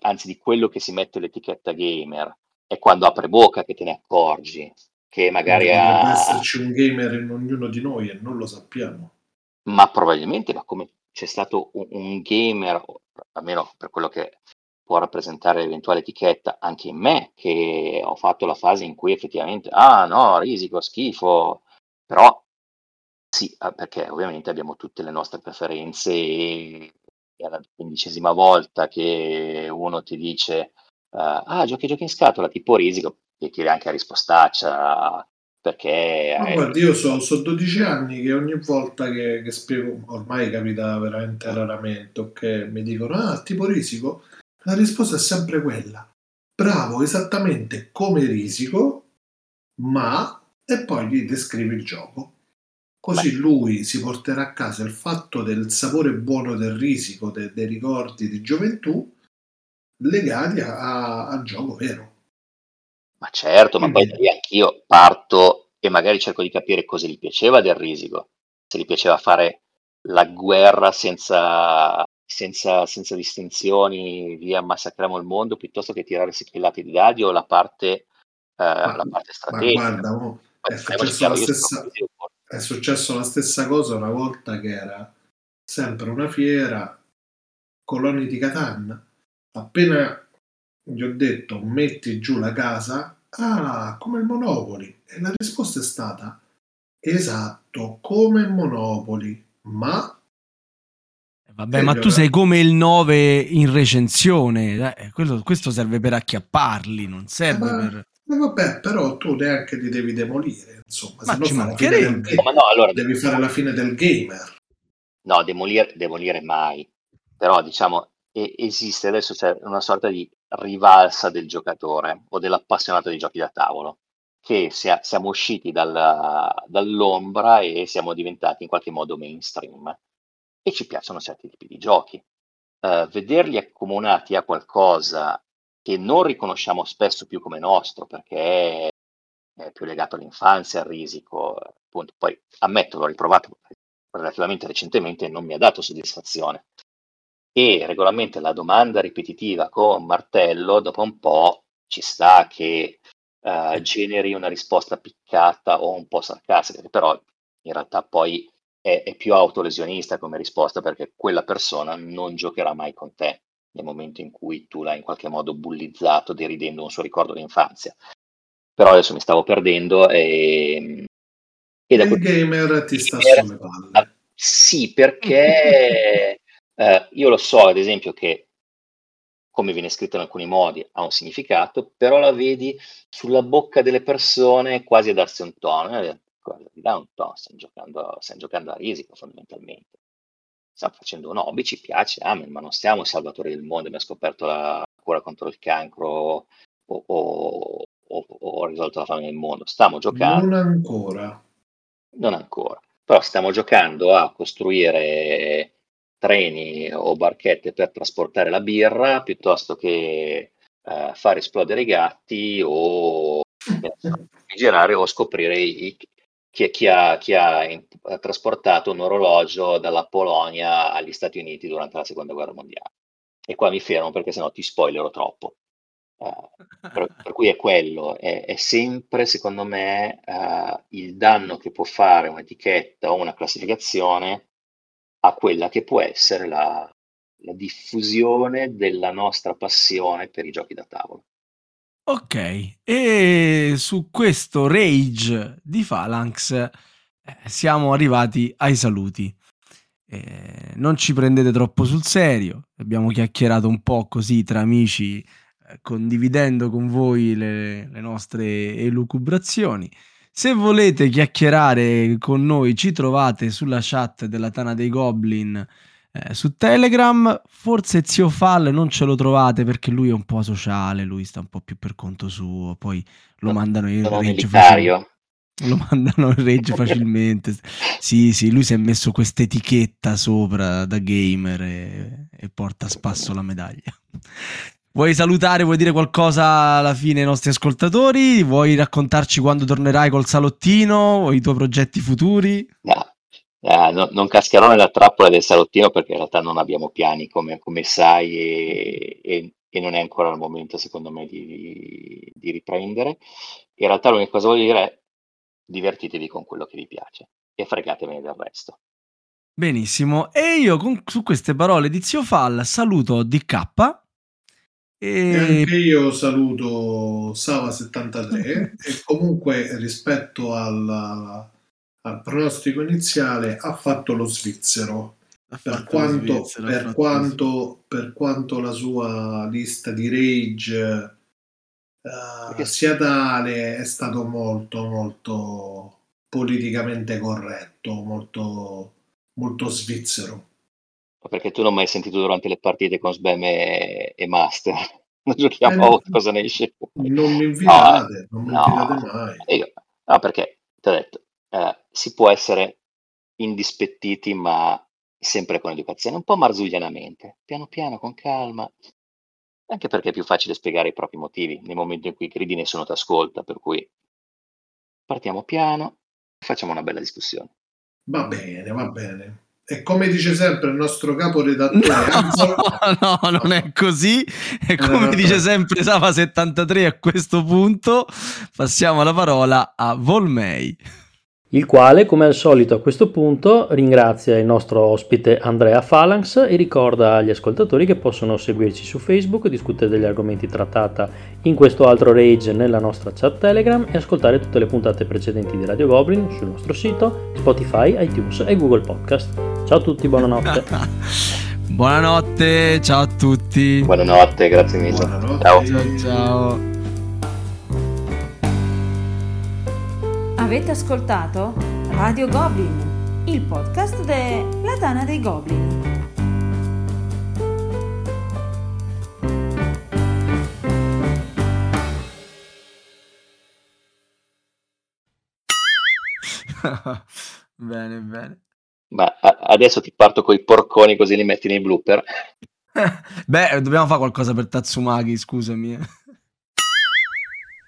anzi di quello che si mette l'etichetta gamer, è quando apre bocca che te ne accorgi, che magari ha... Deve esserci un gamer in ognuno di noi e non lo sappiamo. Ma probabilmente, ma come c'è stato un, un gamer, almeno per quello che può rappresentare l'eventuale etichetta, anche in me, che ho fatto la fase in cui effettivamente, ah no, risico, schifo, però sì, ah, perché ovviamente abbiamo tutte le nostre preferenze e è la quindicesima volta che uno ti dice uh, ah giochi giochi in scatola tipo risico e chiede anche a rispostaccia perché Ma guarda, io so, so 12 anni che ogni volta che, che spiego ormai capita veramente raramente ok mi dicono ah tipo risico la risposta è sempre quella bravo esattamente come risico ma e poi gli descrivi il gioco Così Beh. lui si porterà a casa il fatto del sapore buono del risico, de, dei ricordi di gioventù legati al gioco vero. Ma certo, Quindi... ma poi anch'io parto e magari cerco di capire cosa gli piaceva del risico. Se gli piaceva fare la guerra senza, senza, senza distinzioni, via massacriamo il mondo, piuttosto che tirare secchellati di dadi o la parte, eh, ma, la parte strategica. Ma guarda, oh, è successa la stessa è successo la stessa cosa una volta che era sempre una fiera, coloni di Catan. Appena gli ho detto metti giù la casa, ah, come il Monopoli. E la risposta è stata esatto, come il Monopoli, ma Vabbè, ma tu sei come il 9 in recensione, eh, quello, questo serve per acchiapparli, non serve eh, per... Eh, vabbè, però tu neanche li devi demolire, insomma, Ma se no mancherebbe. del game. Ma no, allora, devi fare la fine del gamer. No, demolire, demolire mai. Però diciamo, esiste adesso c'è una sorta di rivalsa del giocatore o dell'appassionato di giochi da tavolo, che sia- siamo usciti dalla- dall'ombra e siamo diventati in qualche modo mainstream. E ci piacciono certi tipi di giochi. Eh, vederli accomunati a qualcosa che non riconosciamo spesso più come nostro, perché è più legato all'infanzia, al risico, appunto. Poi ammetto, l'ho riprovato relativamente recentemente e non mi ha dato soddisfazione. E regolarmente la domanda ripetitiva con martello, dopo un po' ci sta che eh, generi una risposta piccata o un po' sarcastica, che però in realtà poi è, è più autolesionista come risposta perché quella persona non giocherà mai con te nel momento in cui tu l'hai in qualche modo bullizzato deridendo un suo ricordo d'infanzia. Però adesso mi stavo perdendo e, e da Il quel- gamer ti sta sulle palle. Sì, perché eh, io lo so, ad esempio, che come viene scritto in alcuni modi ha un significato, però la vedi sulla bocca delle persone quasi a darsi un tono. eh, Cosa ti dà un tono? Stiamo giocando, stiamo giocando a risico fondamentalmente. Stiamo facendo un hobby, ci piace, amen, ma non siamo salvatori del mondo, abbiamo scoperto la cura contro il cancro o, o- o- o risolto la fame del mondo. Stiamo giocando Non ancora. non ancora, però stiamo giocando a costruire treni o barchette per trasportare la birra piuttosto che eh, far esplodere i gatti o so, girare o scoprire i- chi, chi ha, chi ha in- ha trasportato un orologio dalla Polonia agli Stati Uniti durante la seconda guerra mondiale. E qua mi fermo perché sennò ti spoilerò troppo. Eh, per, per cui è quello, è, è sempre secondo me eh, il danno che può fare un'etichetta o una classificazione a quella che può essere la, la diffusione della nostra passione per i giochi da tavolo. Ok, e su questo rage di Phalanx eh, siamo arrivati ai saluti. Eh, non ci prendete troppo sul serio, abbiamo chiacchierato un po' così tra amici, eh, condividendo con voi le, le nostre elucubrazioni. Se volete chiacchierare con noi, ci trovate sulla chat della Tana dei Goblin eh, su Telegram. Forse Zio Fall non ce lo trovate perché lui è un po' sociale, lui sta un po' più per conto suo, poi lo mandano in rage militario. lo mandano in rage facilmente. Sì, sì, lui si è messo questa etichetta sopra da gamer e, e porta a spasso la medaglia. Vuoi salutare, vuoi dire qualcosa alla fine ai nostri ascoltatori? Vuoi raccontarci quando tornerai col salottino o i tuoi progetti futuri? No, eh, no- non cascherò nella trappola del salottino perché in realtà non abbiamo piani come, come sai e, e- e non è ancora il momento secondo me di, di riprendere. In realtà l'unica cosa voglio dire è divertitevi con quello che vi piace e fregatevene del resto. Benissimo, e io con- su queste parole di Zio Fall saluto DK E e anche io saluto Sava73 e comunque rispetto al, al pronostico iniziale ha fatto lo svizzero. ha Per fatto lo quanto, svizzero, per, quanto, per quanto la sua lista di rage Perché- sia tale, è stato molto, molto politicamente corretto, molto, molto svizzero. Perché tu non mi hai sentito durante le partite con Sbam e, e Master. Non giochiamo Eh, a cosa ne esce. Non mi invitate, non mi no. invitate mai. Io- no, perché ti ho detto, eh, si può essere indispettiti, ma sempre con educazione, un po' marzullianamente, piano piano, con calma. Anche perché è più facile spiegare i propri motivi nel momento in cui gridi nessuno ti ascolta, per cui partiamo piano, facciamo una bella discussione. Va bene, va bene. E come dice sempre il nostro caporedattore No, no, non è così. E Eh, come dice sempre Sava73 a questo punto, passiamo la parola a Volmei. Il quale, come al solito a questo punto, ringrazia il nostro ospite Andrea Phalanx e ricorda agli ascoltatori che possono seguirci su Facebook, discutere degli argomenti trattati in questo altro rage nella nostra chat Telegram e ascoltare tutte le puntate precedenti di Radio Goblin sul nostro sito, Spotify, iTunes e Google Podcast. Ciao a tutti, buonanotte. Buonanotte, ciao a tutti. Buonanotte, grazie mille. Buonanotte. Ciao. Ciao ciao. Avete ascoltato Radio Goblin, il podcast della Tana dei Goblin. bene, bene. Ma adesso ti parto con i porconi così li metti nei blooper. Beh, dobbiamo fare qualcosa per Tatsumaki, scusami.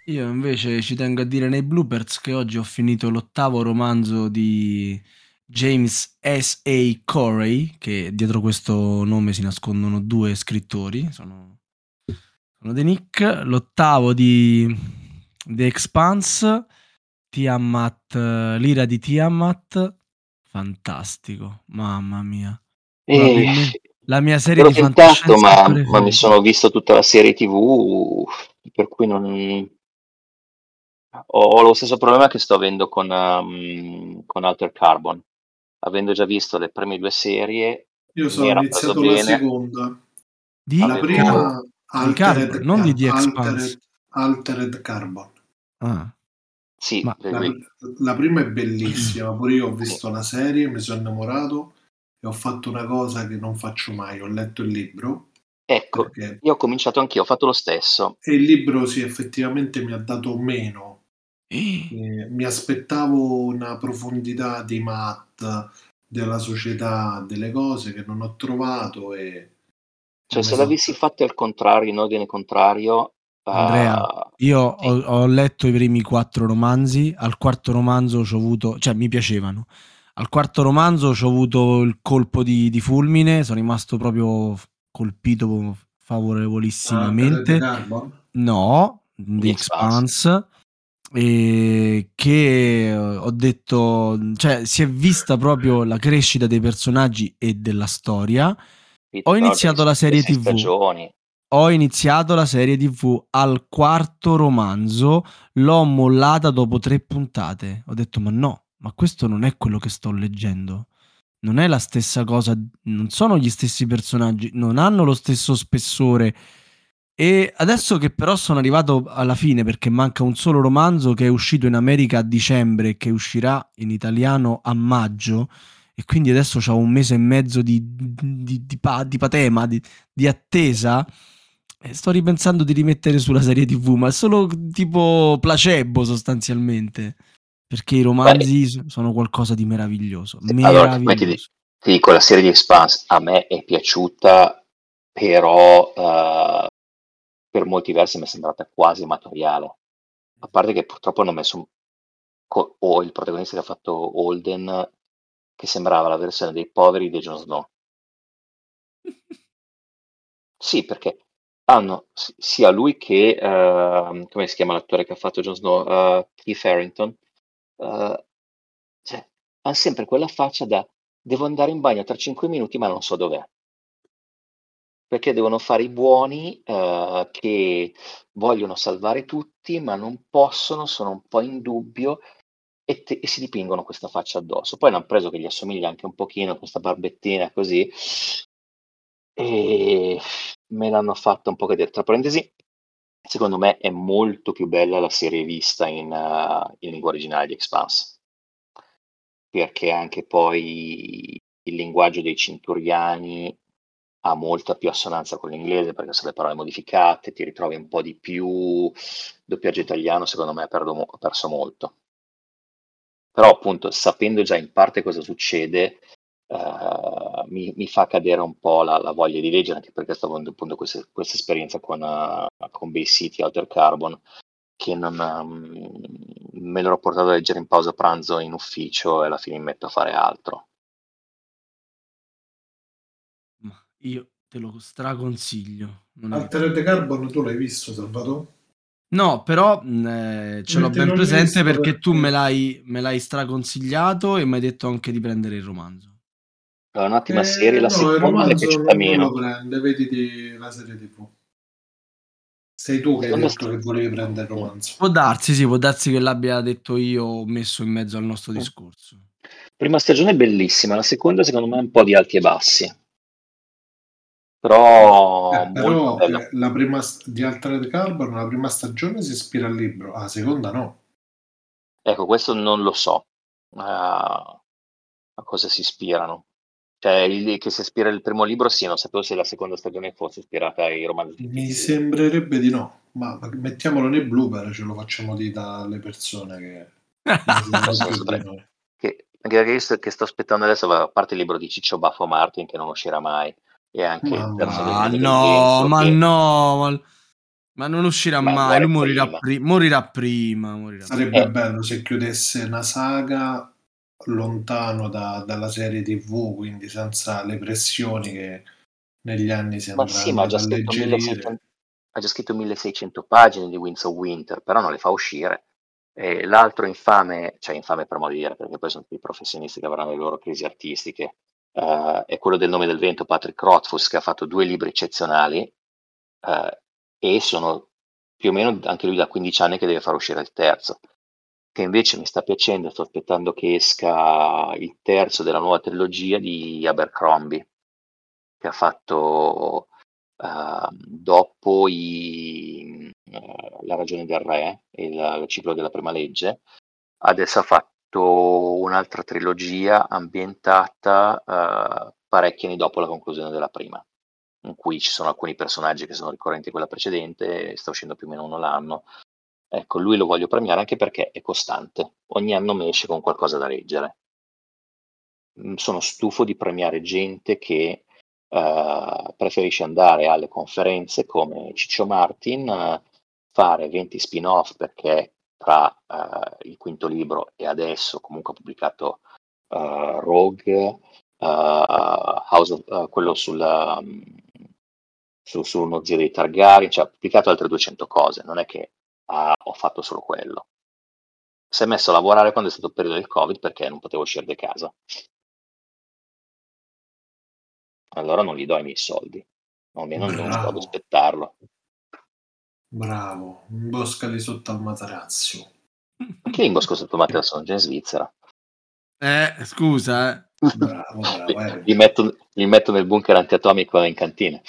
Io invece ci tengo a dire nei bloopers che oggi ho finito l'ottavo romanzo di James S. A. Corey, che dietro questo nome si nascondono due scrittori, sono, sono dei nick. L'ottavo di The Expanse, Tiamat, l'ira di Tiamat, fantastico, mamma mia. E la mia serie di fantascienza ma, ma mi sono visto tutta la serie TV, per cui non... Ho, ho lo stesso problema che sto avendo con, um, con Alter Carbon. Avendo già visto le prime due serie, Io sono iniziato la bene. seconda. Di La prima Di Carbon, Altered, non di The Altered- Expanse. Altered Carbon. Ah, Sì, Ma- La, la prima è bellissima, pure io ho visto la serie, mi sono innamorato e ho fatto una cosa che non faccio mai, ho letto il libro ecco, perché io ho cominciato anch'io, ho fatto lo stesso. e il libro sì effettivamente mi ha dato meno. Eh, Eh, mi aspettavo una profondità di Matt, della società, delle cose che non ho trovato e Cioè, se l'avessi fatto al contrario, in ordine contrario, Andrea, ah, io ho, ho letto i primi quattro romanzi, al quarto romanzo ci ho avuto, cioè mi piacevano. Al quarto romanzo ci ho avuto il colpo di, di fulmine, sono rimasto proprio colpito favorevolissimamente. Carbon? No, The The Expanse. E che eh, ho detto, cioè si è vista proprio la crescita dei personaggi e della storia. Ho iniziato la serie TV. stagioni. Ho iniziato la serie TV al quarto romanzo, l'ho mollata dopo tre puntate. Ho detto: Ma no, ma questo non è quello che sto leggendo. Non è la stessa cosa, non sono gli stessi personaggi, non hanno lo stesso spessore. E adesso che però sono arrivato alla fine, perché manca un solo romanzo che è uscito in America a dicembre e che uscirà in italiano a maggio, e quindi adesso ho un mese e mezzo di, di, di pa- di patema, di, di attesa. E sto ripensando di rimettere sulla serie TV, ma è solo tipo placebo sostanzialmente. Perché i romanzi s- sono qualcosa di meraviglioso. Sì, allora, ti, Meraviglioso. ti dico, la serie di Expanse a me è piaciuta, però eh, per molti versi mi è sembrata quasi amatoriale. A parte che purtroppo hanno messo co- o il protagonista che ha fatto Holden, che sembrava la versione dei poveri di Jon Snow. Sì, perché hanno s- sia lui che, ehm, come si chiama l'attore che ha fatto Jon Snow, Eh, Keith Harrington, eh, cioè, hanno sempre quella faccia da devo andare in bagno tra 5 minuti ma non so dov'è. Perché devono fare i buoni eh, che vogliono salvare tutti ma non possono, sono un po' in dubbio e, te- e si dipingono questa faccia addosso. Poi l'hanno preso che gli assomiglia anche un pochino, questa barbettina così, e me l'hanno fatta un po' cadere. Tra parentesi, secondo me è molto più bella la serie vista in, eh, in lingua originale di Expanse, perché anche poi il linguaggio dei cinturiani ha molta più assonanza con l'inglese, perché sono le parole modificate, ti ritrovi un po' di più. Doppiaggio italiano, secondo me, ho perso molto. Però, appunto, sapendo già in parte cosa succede, eh, mi, mi fa cadere un po' la, la voglia di leggere, anche perché sto avendo appunto questa, esperienza con, eh, con Bay City, Outer Carbon, che non, ehm, me l'ero portato a leggere in pausa pranzo in ufficio e alla fine mi metto a fare altro. Io te lo straconsiglio. Non è- Altered Carbon tu l'hai visto, Salvatore? No, però mh, eh, ce l'ho ben presente perché tu perché- me l'hai, me l'hai straconsigliato e mi hai detto anche di prendere il romanzo. È un'ottima Eh, serie, la no, seconda è romanzo piaciuta meno. lo prende, vediti la serie TV. Sei tu che hai detto che volevi prendere il romanzo. Può darsi, sì, può darsi che l'abbia detto io messo in mezzo al nostro discorso. Prima stagione è bellissima, la seconda secondo me è un po' di alti e bassi. Però, Eh, però la prima di Altered Carbon, la prima stagione si ispira al libro, la seconda no. Ecco, questo non lo so. Ah, a cosa si ispirano? Cioè, il- che si ispira il primo libro, sì, non sapevo se la seconda stagione fosse ispirata ai romanzi. Mi sembrerebbe di no, ma mettiamolo nei blooper, ce lo facciamo dire dalle persone che. Che, anche perché io sto, che sto aspettando adesso, a parte il libro di Ciccio Baffo Martin, che non uscirà mai, e anche Ma del no, ma che- no, ma, ma non uscirà Ma mai, lui morirà, prima. pri- morirà prima. Morirà prima. Sarebbe Eh. bello se chiudesse una saga lontano da- dalla serie TV, quindi senza le pressioni che negli anni si Ma andranno sì, ma ha già, scritto alleggerire. 1600, ha già scritto 1600 pagine di Winds of Winter, però non le fa uscire. E l'altro infame, cioè infame per modo di dire, perché poi sono tutti professionisti che avranno le loro crisi artistiche, eh, è quello del nome del vento, Patrick Rothfuss, che ha fatto due libri eccezionali eh, e sono più o meno anche lui da 15 anni che deve far uscire il terzo, che invece mi sta piacendo, sto aspettando che esca il terzo della nuova trilogia di Abercrombie, che ha fatto eh, dopo i, eh, La ragione del re e la- il ciclo della prima legge, adesso ha fatto un'altra trilogia ambientata eh, parecchi anni dopo la conclusione della prima, in cui ci sono alcuni personaggi che sono ricorrenti in quella precedente, sta uscendo più o meno uno l'anno. Ecco, lui lo voglio premiare anche perché è costante, ogni anno mi esce con qualcosa da leggere. Mm, Sono stufo di premiare gente che eh, preferisce andare alle conferenze come Ciccio Martin, eh, fare 20 spin-off perché tra eh, il quinto libro e adesso comunque ha pubblicato eh, Rogue, eh, House of- quello sul, um, su, su uno zio dei Targaryen, cioè ha pubblicato altre 200 cose, non è che ah, ho fatto solo quello. Si è messo a lavorare quando è stato il periodo del Covid perché non potevo uscire di casa. Allora non gli do i miei soldi, almeno non sto ad aspettarlo. Bravo, imboscali sotto al matarazzo. Anche l'imbosco sotto Matteo sono già in Svizzera. Eh, scusa, eh. Bravo, bravo. Li, eh. li metto, li metto nel bunker antiatomico in cantina.